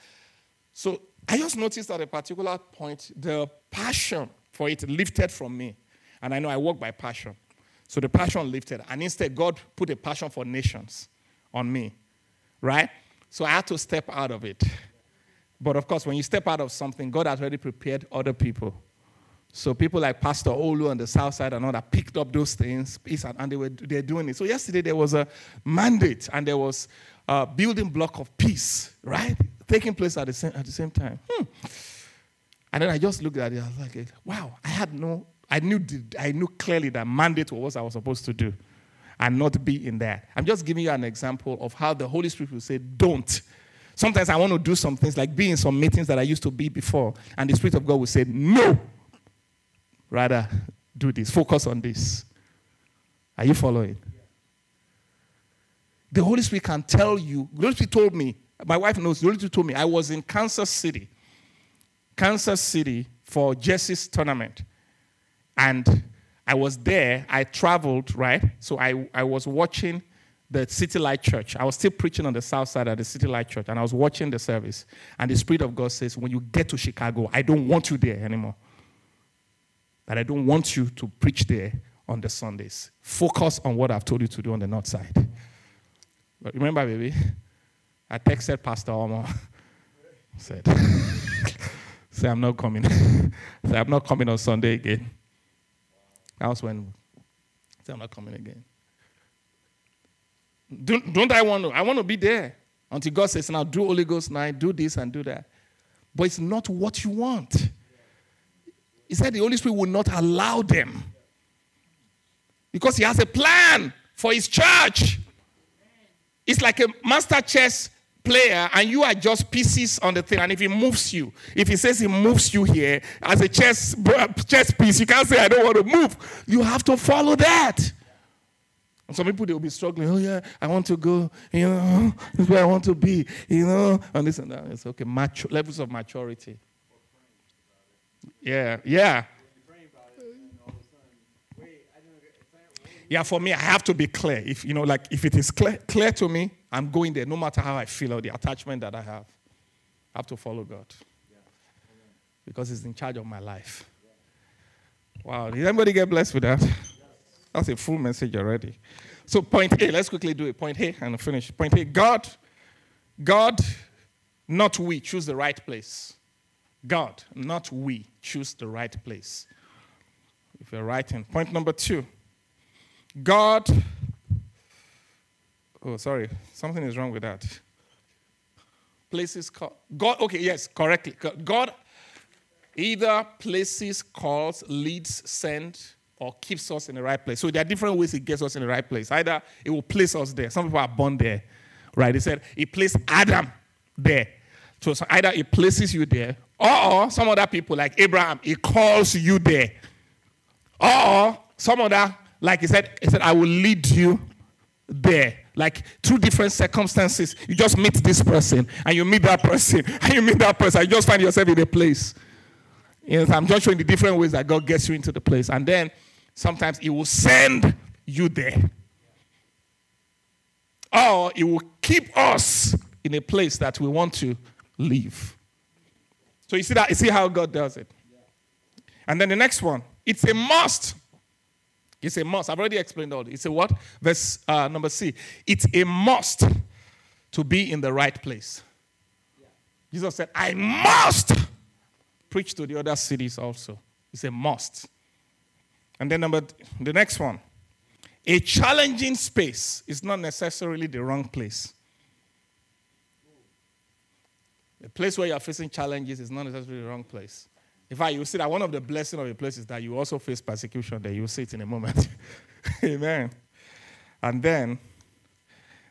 Speaker 1: So I just noticed at a particular point, the passion for it lifted from me. And I know I walk by passion. So the passion lifted. And instead, God put a passion for nations on me. Right? So I had to step out of it. But of course, when you step out of something, God has already prepared other people so people like Pastor Olu on the south side and all that picked up those things, and they were they're doing it. So yesterday there was a mandate and there was a building block of peace, right, taking place at the same at the same time. Hmm. And then I just looked at it. I was like, wow, I had no, I knew I knew clearly that mandate was what I was supposed to do, and not be in that. I'm just giving you an example of how the Holy Spirit will say, don't. Sometimes I want to do some things like be in some meetings that I used to be before, and the Spirit of God will say, no Rather, do this. Focus on this. Are you following? The Holy Spirit can tell you. The Holy Spirit told me, my wife knows, the Holy Spirit told me, I was in Kansas City, Kansas City for Jesse's tournament. And I was there, I traveled, right? So I, I was watching the City Light Church. I was still preaching on the south side at the City Light Church, and I was watching the service. And the Spirit of God says, When you get to Chicago, I don't want you there anymore. That I don't want you to preach there on the Sundays. Focus on what I've told you to do on the north side. But remember, baby, I texted Pastor Omar. said, say I'm not coming. say I'm not coming on Sunday again. That was when say I'm not coming again. Don't, don't I want to? I want to be there until God says, now do Holy Ghost night, do this and do that. But it's not what you want. He said the Holy Spirit will not allow them. Because He has a plan for His church. It's like a master chess player and you are just pieces on the thing. And if he moves you if he says he moves you here as a chess chess piece you can't say i don't want to move. You have to follow that. And some people they will be struggling. Oh yeah i want to go you know this is where i want to be you know and this and that. It's okay. Mature levels of maturity yeah yeah yeah for me i have to be clear if you know like if it is clear clear to me I'm going there no matter how I feel or the attachment that I have. I have to follow God. Because He's in charge of my life. Wow, did anybody get blessed with that? That's a full message already. So, point A, let's quickly do it. Point A and finish. Point A God, God, not we, choose the right place. God, not we, choose the right place. If you're writing. Point number two God Oh, sorry. Something is wrong with that. Places call. God, okay, yes, correctly. God either places, calls, leads, sends, or keeps us in the right place. So there are different ways He gets us in the right place. Either it will place us there. Some people are born there, right? He said He placed Adam there. So either it places you there, or some other people like Abraham, He calls you there. Or some other, like He said, He said, I will lead you there. Like two different circumstances. You just meet this person and you meet that person and you meet that person. You just find yourself in a place. You know, I'm just showing the different ways that God gets you into the place. And then sometimes He will send you there. Or He will keep us in a place that we want to live. So you see that? You see how God does it? And then the next one, it's a must. It's a must. I've already explained all this. It's a what? Verse uh, number C. It's a must to be in the right place. Jesus said, I must preach to the other cities also. It's a must. And then number the next one. A challenging space is not necessarily the wrong place. The place where you're facing challenges is not necessarily the wrong place. In fact, you see that one of the blessings of a place is that you also face persecution there. You'll see it in a moment. Amen. And then,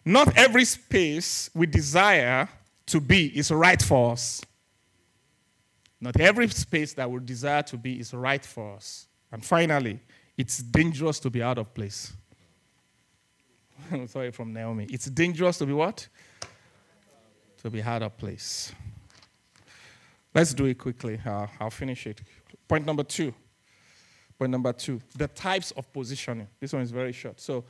Speaker 1: not every space we desire to be is right for us. Not every space that we desire to be is right for us. And finally, it's dangerous to be out of place. Sorry from Naomi. It's dangerous to be what? To be of place. Let's do it quickly. Uh, I'll finish it. Point number two. Point number two the types of positioning. This one is very short. So,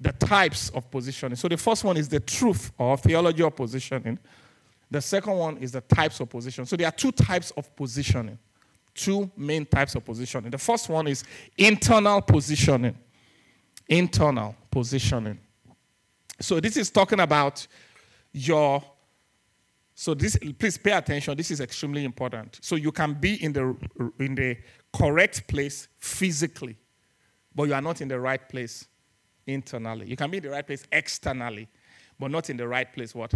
Speaker 1: the types of positioning. So, the first one is the truth or theology of positioning. The second one is the types of position. So, there are two types of positioning, two main types of positioning. The first one is internal positioning. Internal positioning. So, this is talking about your so this, please pay attention. This is extremely important. So you can be in the in the correct place physically, but you are not in the right place internally. You can be in the right place externally, but not in the right place what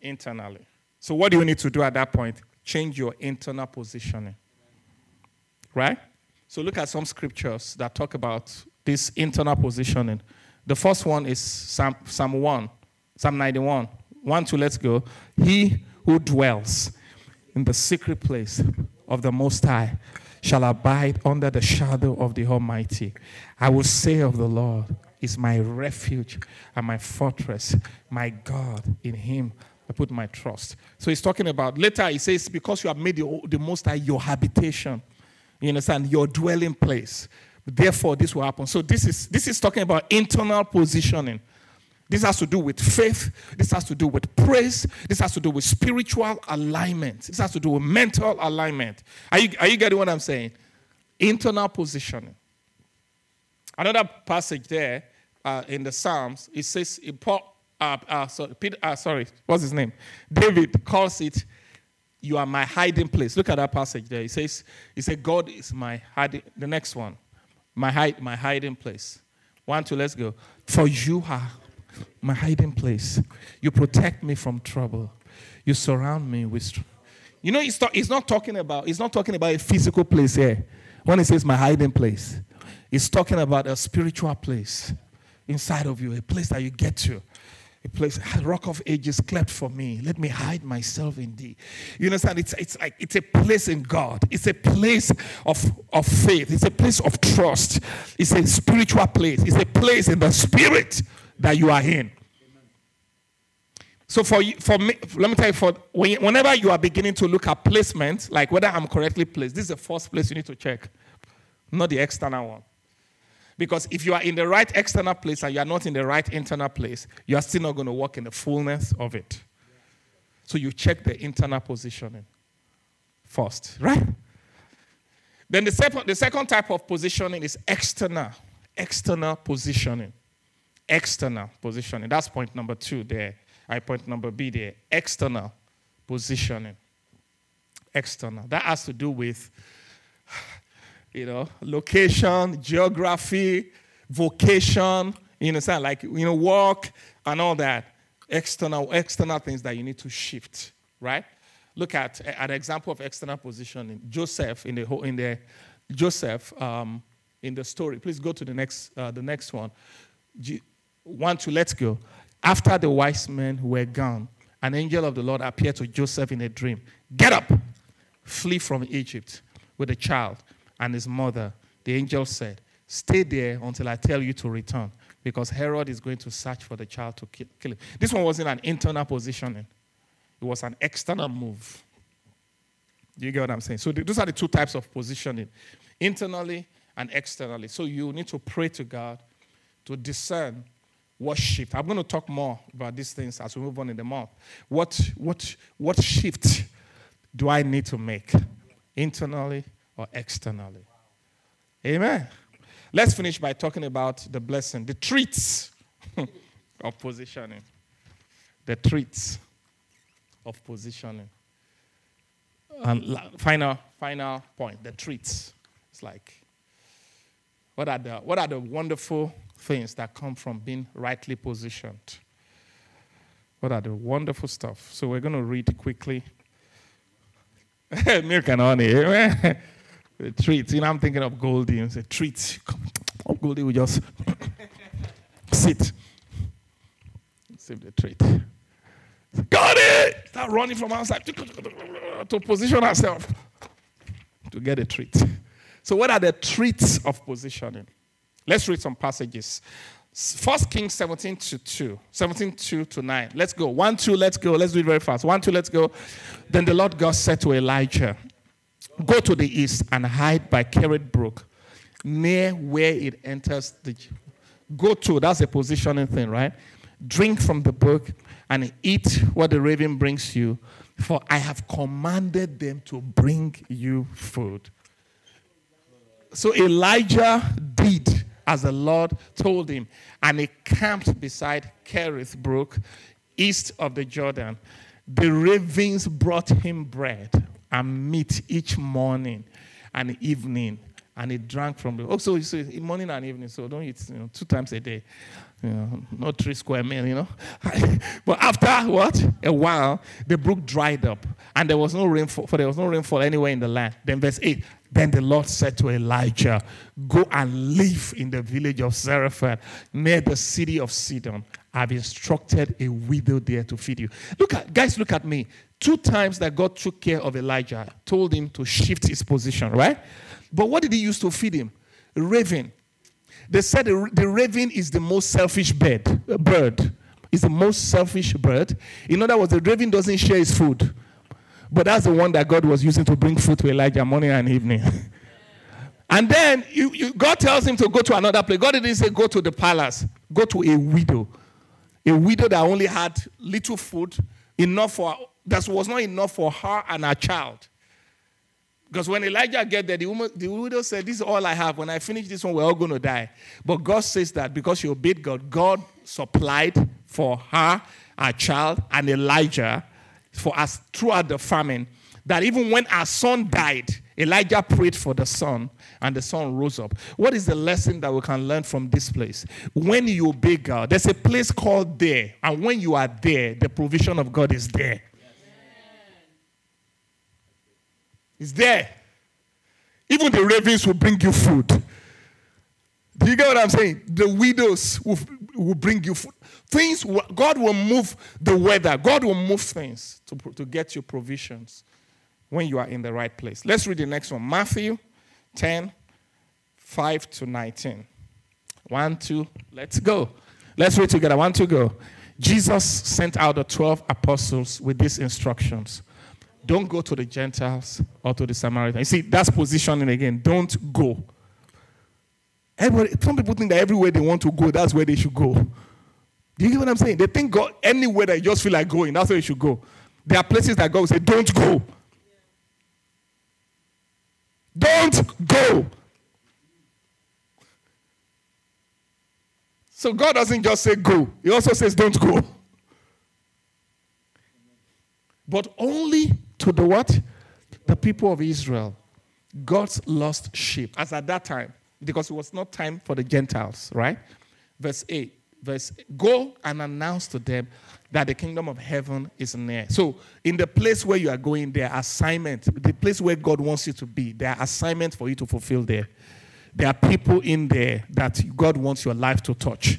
Speaker 1: internally. So what do you need to do at that point? Change your internal positioning. Right? So look at some scriptures that talk about this internal positioning. The first one is Psalm, Psalm 1, Psalm 91. One, two, let's go. He who dwells in the secret place of the Most High shall abide under the shadow of the Almighty. I will say of the Lord, is my refuge and my fortress, my God, in him I put my trust. So he's talking about, later he says, because you have made the, Most High your habitation, you understand, your dwelling place. Therefore, this will happen. So this is this is talking about internal positioning. This has to do with faith. This has to do with praise. This has to do with spiritual alignment. This has to do with mental alignment. Are you, are you getting what I'm saying? Internal positioning. Another passage there uh, in the Psalms, it says, uh, uh, sorry, Peter, uh, sorry, what's his name? David calls it, You are my hiding place. Look at that passage there. He says, He said, God is my hiding. The next one, my, hide, my hiding place. One, two, let's go. For you are my hiding place. You protect me from trouble. You surround me with. You know, he's, not talking about. He's not talking about a physical place here. When he says my hiding place, he's talking about a spiritual place inside of you, a place that you get to a place, ah, rock of ages cleft for me. Let me hide myself in thee. You understand? It's, it's like it's a place in God. It's a place of, of faith. It's a place of trust. It's a spiritual place. It's a place in the spirit that you are in. So for you, for me, let me tell you, for whenever you are beginning to look at placement, like whether I'm correctly placed, this is the first place you need to check, not the external one. Because if you are in the right external place and you are not in the right internal place, you are still not going to walk in the fullness of it. So you check the internal positioning first, right? Then the second, the second type of positioning is external, external positioning external positioning. That's point number two there. I point number B there. External positioning. External. That has to do with, you know, location, geography, vocation, you understand, like, you know, work and all that. External, external things that you need to shift, right? Look at an example of external positioning. Joseph in the, in the Joseph um, in the story. Please go to the next, uh, the next one one to let's go. After the wise men were gone, an angel of the Lord appeared to Joseph in a dream. Get up, flee from Egypt with the child and his mother. The angel said, Stay there until I tell you to return, because Herod is going to search for the child to kill, him. This one wasn't an internal positioning, it was an external move. Do you get what I'm saying? So, those are the two types of positioning internally and externally. So, you need to pray to God to discern what shift? I'm going to talk more about these things as we move on in the month. What, what, what shift do I need to make, internally or externally? Amen. Let's finish by talking about the blessing, the treats of positioning. The treats of positioning. And final, final point, the treats. It's like, what are the, what are the wonderful things that come from being rightly positioned. What are the wonderful stuff? So we're going to read quickly. Milk and honey. Eh? the treats. You know, I'm thinking of Goldie. It's a treat. Oh, Goldie will just sit. Save the treat. Got it! Start running from outside to position ourselves to get a treat. So, what are the treats of positioning? Let's read some passages. First Kings 17 to 2, 17 2 to 9. Let's go. 1 2, let's go. Let's do it very fast. 1 2, let's go. Then the Lord God said to Elijah, Go to the east and hide by Kerith Brook, near where it enters the. Go to, that's a positioning thing, right? Drink from the brook and eat what the raven brings you, for I have commanded them to bring you food. So Elijah did as the Lord told him. And he camped beside Kerith Brook, east of the Jordan. The ravens brought him bread and meat each morning and evening. And he drank from the. Oh, so, morning and evening, so don't eat you know, two times a day. You know, not three square meal, you know. but after what? A while, the brook dried up, and there was no rainfall, for there was no rainfall anywhere in the land. Then verse 8, then the Lord said to Elijah, Go and live in the village of Zarephath near the city of Sidon. I've instructed a widow there to feed you. Look at, guys, look at me. Two times that God took care of Elijah, told him to shift his position, right? But what did he use to feed him? A raven. They said the raven is the most selfish bird. Bird is the most selfish bird. In other words, the raven doesn't share his food. But that's the one that God was using to bring food to Elijah morning and evening. And then you, you, God tells him to go to another place. God didn't say go to the palace, go to a widow. A widow that only had little food, enough for that was not enough for her and her child. Because when Elijah get there, the, woman, the widow said, This is all I have. When I finish this one, we're all going to die. But God says that because she obeyed God, God supplied for her, her child, and Elijah for us throughout the famine. That even when our son died, Elijah prayed for the son, and the son rose up. What is the lesson that we can learn from this place? When you obey God, there's a place called there, and when you are there, the provision of God is there. It's there. Even the ravens will bring you food. Do you get what I'm saying? The widows will, will bring you food. Things, God will move the weather. God will move things to, to get you provisions when you are in the right place. Let's read the next one Matthew 10, 5 to 19. One, two, let's go. Let's read together. One, two, go. Jesus sent out the 12 apostles with these instructions don't go to the Gentiles or to the Samaritans. You see, that's positioning again. Don't go. Everybody, some people think that everywhere they want to go, that's where they should go. Do you get what I'm saying? They think God, anywhere that you just feel like going, that's where you should go. There are places that God will say, don't go. Don't go. So God doesn't just say go, He also says don't go. But only to the what? The people of Israel. God's lost sheep. As at that time, because it was not time for the Gentiles, right? Verse 8. Verse go and announce to them that the kingdom of heaven is near. So, in the place where you are going, their assignment, the place where God wants you to be, there are assignments for you to fulfill there. There are people in there that God wants your life to touch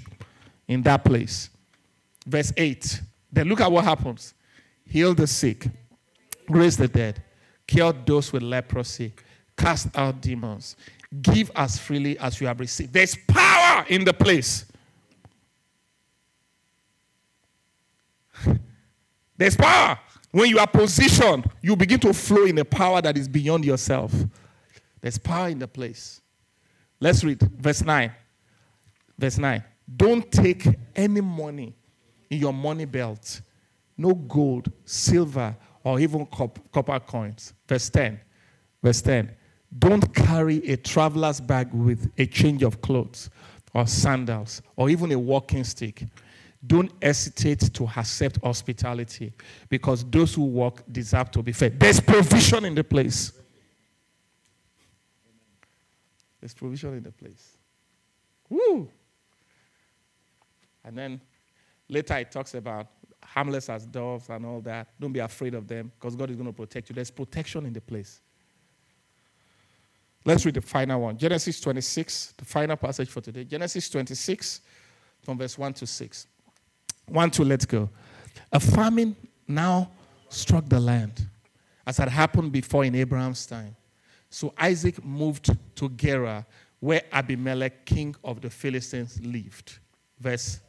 Speaker 1: in that place. Verse 8. Then look at what happens. Heal the sick, raise the dead, cure those with leprosy, cast out demons, give as freely as you have received. There's power in the place. There's power. When you are positioned, you begin to flow in a power that is beyond yourself. There's power in the place. Let's read verse 9. Verse 9. Don't take any money in your money belt, no gold, silver, or even copper coins. Verse 10. Verse 10. Don't carry a traveler's bag with a change of clothes or sandals or even a walking stick. Don't hesitate to accept hospitality because those who walk deserve to be fed. There's provision in the place. There's provision in the place. Woo! And then later it talks about harmless as doves and all that. Don't be afraid of them because God is going to protect you. There's protection in the place. Let's read the final one Genesis 26, the final passage for today. Genesis 26, from verse 1 to 6. 1 to let's go. A famine now struck the land, as had happened before in Abraham's time. So Isaac moved to Gerar, where Abimelech, king of the Philistines, lived. Verse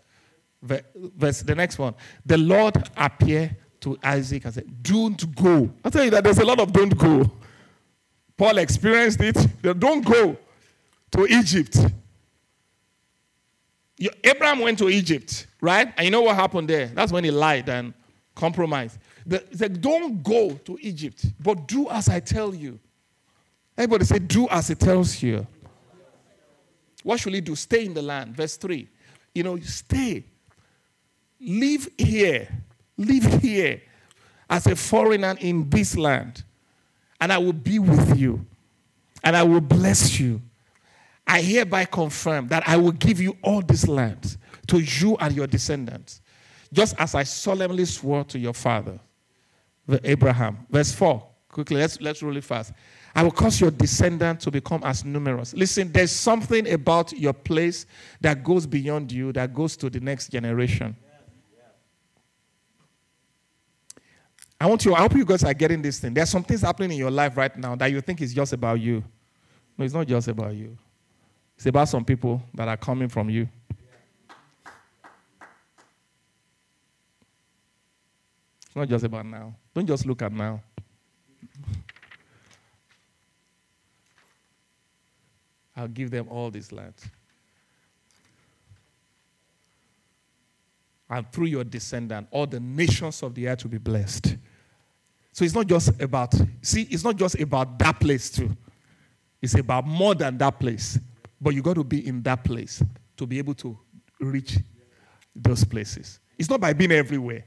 Speaker 1: verse, the next one. The Lord appeared to Isaac and said, Don't go. i tell you that there's a lot of don't go. Paul experienced it. Don't go to Egypt. Abraham went to Egypt, right? And you know what happened there? That's when he lied and compromised. He said, Don't go to Egypt, but do as I tell you. Everybody say, Do as it tells you. What should he do? Stay in the land. Verse 3. You know, stay. Live here. Live here as a foreigner in this land. And I will be with you. And I will bless you. I hereby confirm that I will give you all this land to you and your descendants, just as I solemnly swore to your father, Abraham. Verse 4. Quickly, let's, let's roll it fast. I will cause your descendants to become as numerous. Listen, there's something about your place that goes beyond you, that goes to the next generation. I want you, I hope you guys are getting this thing. There's some things happening in your life right now that you think is just about you. No, it's not just about you. It's about some people that are coming from you. It's not just about now. Don't just look at now. I'll give them all this land. And through your descendant, all the nations of the earth will be blessed. So it's not just about, see, it's not just about that place too. It's about more than that place. But you got to be in that place to be able to reach those places. It's not by being everywhere.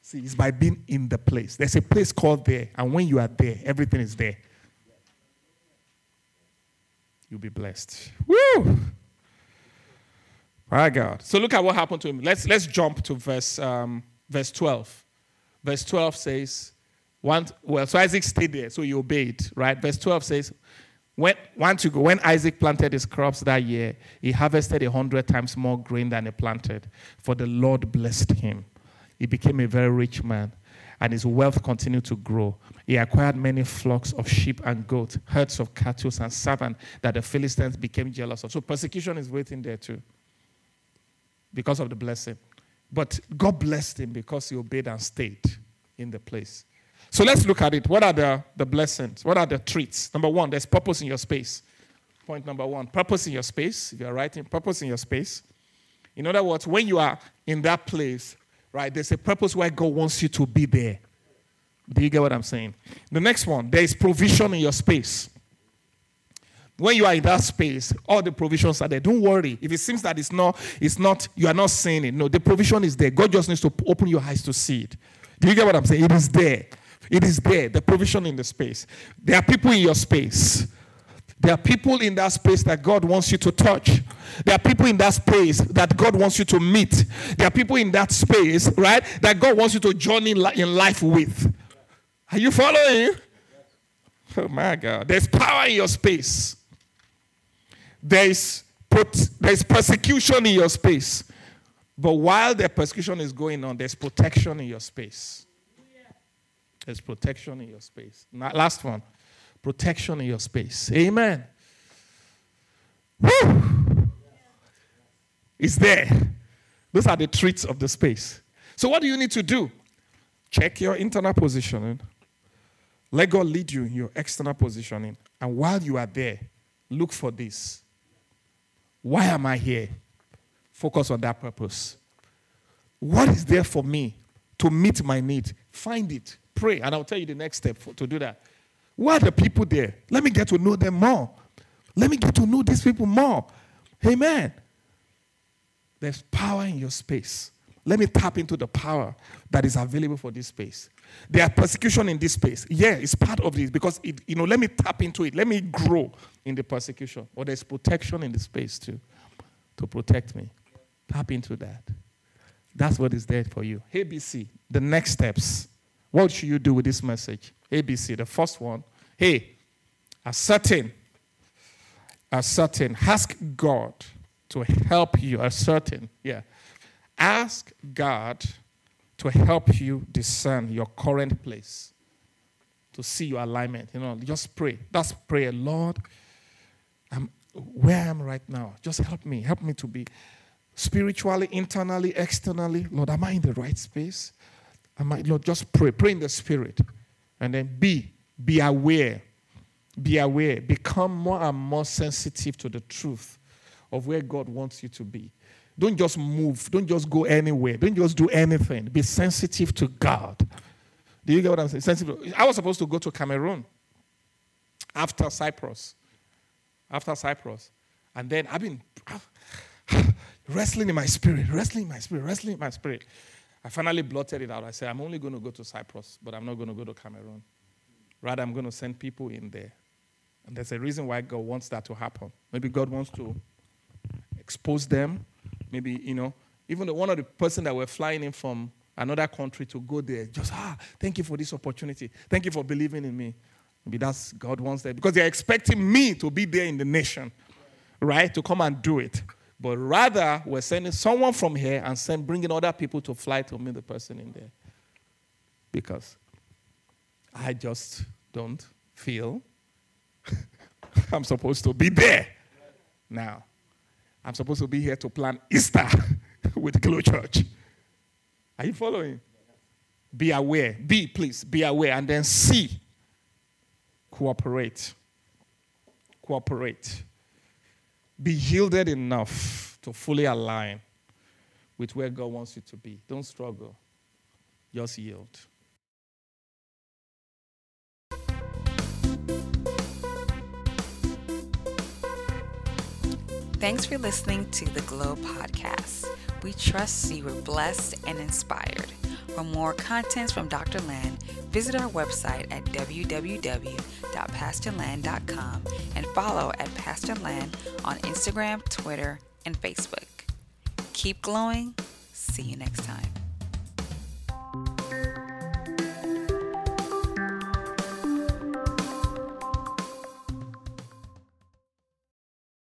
Speaker 1: See, it's by being in the place. There's a place called there, and when you are there, everything is there. You'll be blessed. Woo! My God. So look at what happened to him. Let's let's jump to verse um, verse 12. Verse 12 says, one, well, so Isaac stayed there, so he obeyed, right? Verse 12 says, when, once you go, when Isaac planted his crops that year, he harvested a hundred times more grain than he planted, for the Lord blessed him. He became a very rich man, and his wealth continued to grow. He acquired many flocks of sheep and goats, herds of cattle and servants that the Philistines became jealous of. So persecution is waiting there too, because of the blessing. But God blessed him because he obeyed and stayed in the place. So let's look at it. What are the, the blessings? What are the treats? Number one, there's purpose in your space. Point number one purpose in your space. If you're writing, purpose in your space. In other words, when you are in that place, right, there's a purpose why God wants you to be there. Do you get what I'm saying? The next one, there is provision in your space. When you are in that space, all the provisions are there. Don't worry. If it seems that it's not, it's not, you are not seeing it. No, the provision is there. God just needs to open your eyes to see it. Do you get what I'm saying? It is there. It is there, the provision in the space. There are people in your space. There are people in that space that God wants you to touch. There are people in that space that God wants you to meet. There are people in that space, right, that God wants you to journey in life with. Are you following? Oh my God. There's power in your space. There's, there's persecution in your space. But while the persecution is going on, there's protection in your space. There's protection in your space. Last one protection in your space. Amen. Woo! It's there. Those are the treats of the space. So, what do you need to do? Check your internal positioning. Let God lead you in your external positioning. And while you are there, look for this. Why am I here? Focus on that purpose. What is there for me to meet my need? Find it. Pray, and I'll tell you the next step for, to do that. Why are the people there? Let me get to know them more. Let me get to know these people more. Amen. There's power in your space. Let me tap into the power that is available for this space. There are persecution in this space. Yeah, it's part of this because it, you know, let me tap into it. Let me grow in the persecution. Or there's protection in the space too to protect me. Tap into that. That's what is there for you. ABC, the next steps. What should you do with this message? ABC. The first one, hey, ascertain, ascertain. Ask God to help you. Ascertain, yeah. Ask God to help you discern your current place, to see your alignment. You know, just pray. That's prayer, Lord. I'm where I am right now. Just help me. Help me to be spiritually, internally, externally. Lord, am I in the right space? I might, Lord, just pray. Pray in the spirit. And then be, be aware. Be aware. Become more and more sensitive to the truth of where God wants you to be. Don't just move. Don't just go anywhere. Don't just do anything. Be sensitive to God. Do you get what I'm saying? Sensitive. I was supposed to go to Cameroon after Cyprus. After Cyprus. And then I've been wrestling in my spirit, wrestling in my spirit, wrestling in my spirit. I finally blotted it out. I said, I'm only going to go to Cyprus, but I'm not going to go to Cameroon. Rather, I'm going to send people in there. And there's a reason why God wants that to happen. Maybe God wants to expose them. Maybe, you know, even the, one of the person that were flying in from another country to go there, just, ah, thank you for this opportunity. Thank you for believing in me. Maybe that's God wants that. Because they're expecting me to be there in the nation, right? To come and do it. But rather, we're sending someone from here and send, bringing other people to fly to meet the person in there. Because I just don't feel I'm supposed to be there. Now, I'm supposed to be here to plan Easter with Glow Church. Are you following? Be aware. Be, please, be aware. And then see. Cooperate. Cooperate. Be yielded enough to fully align with where God wants you to be. Don't struggle, just yield.
Speaker 2: Thanks for listening to the Glow Podcast. We trust you were blessed and inspired. For more contents from Dr. Land, visit our website at www.pastorland.com and follow at Pastor Land on Instagram, Twitter, and Facebook. Keep glowing. See you next time.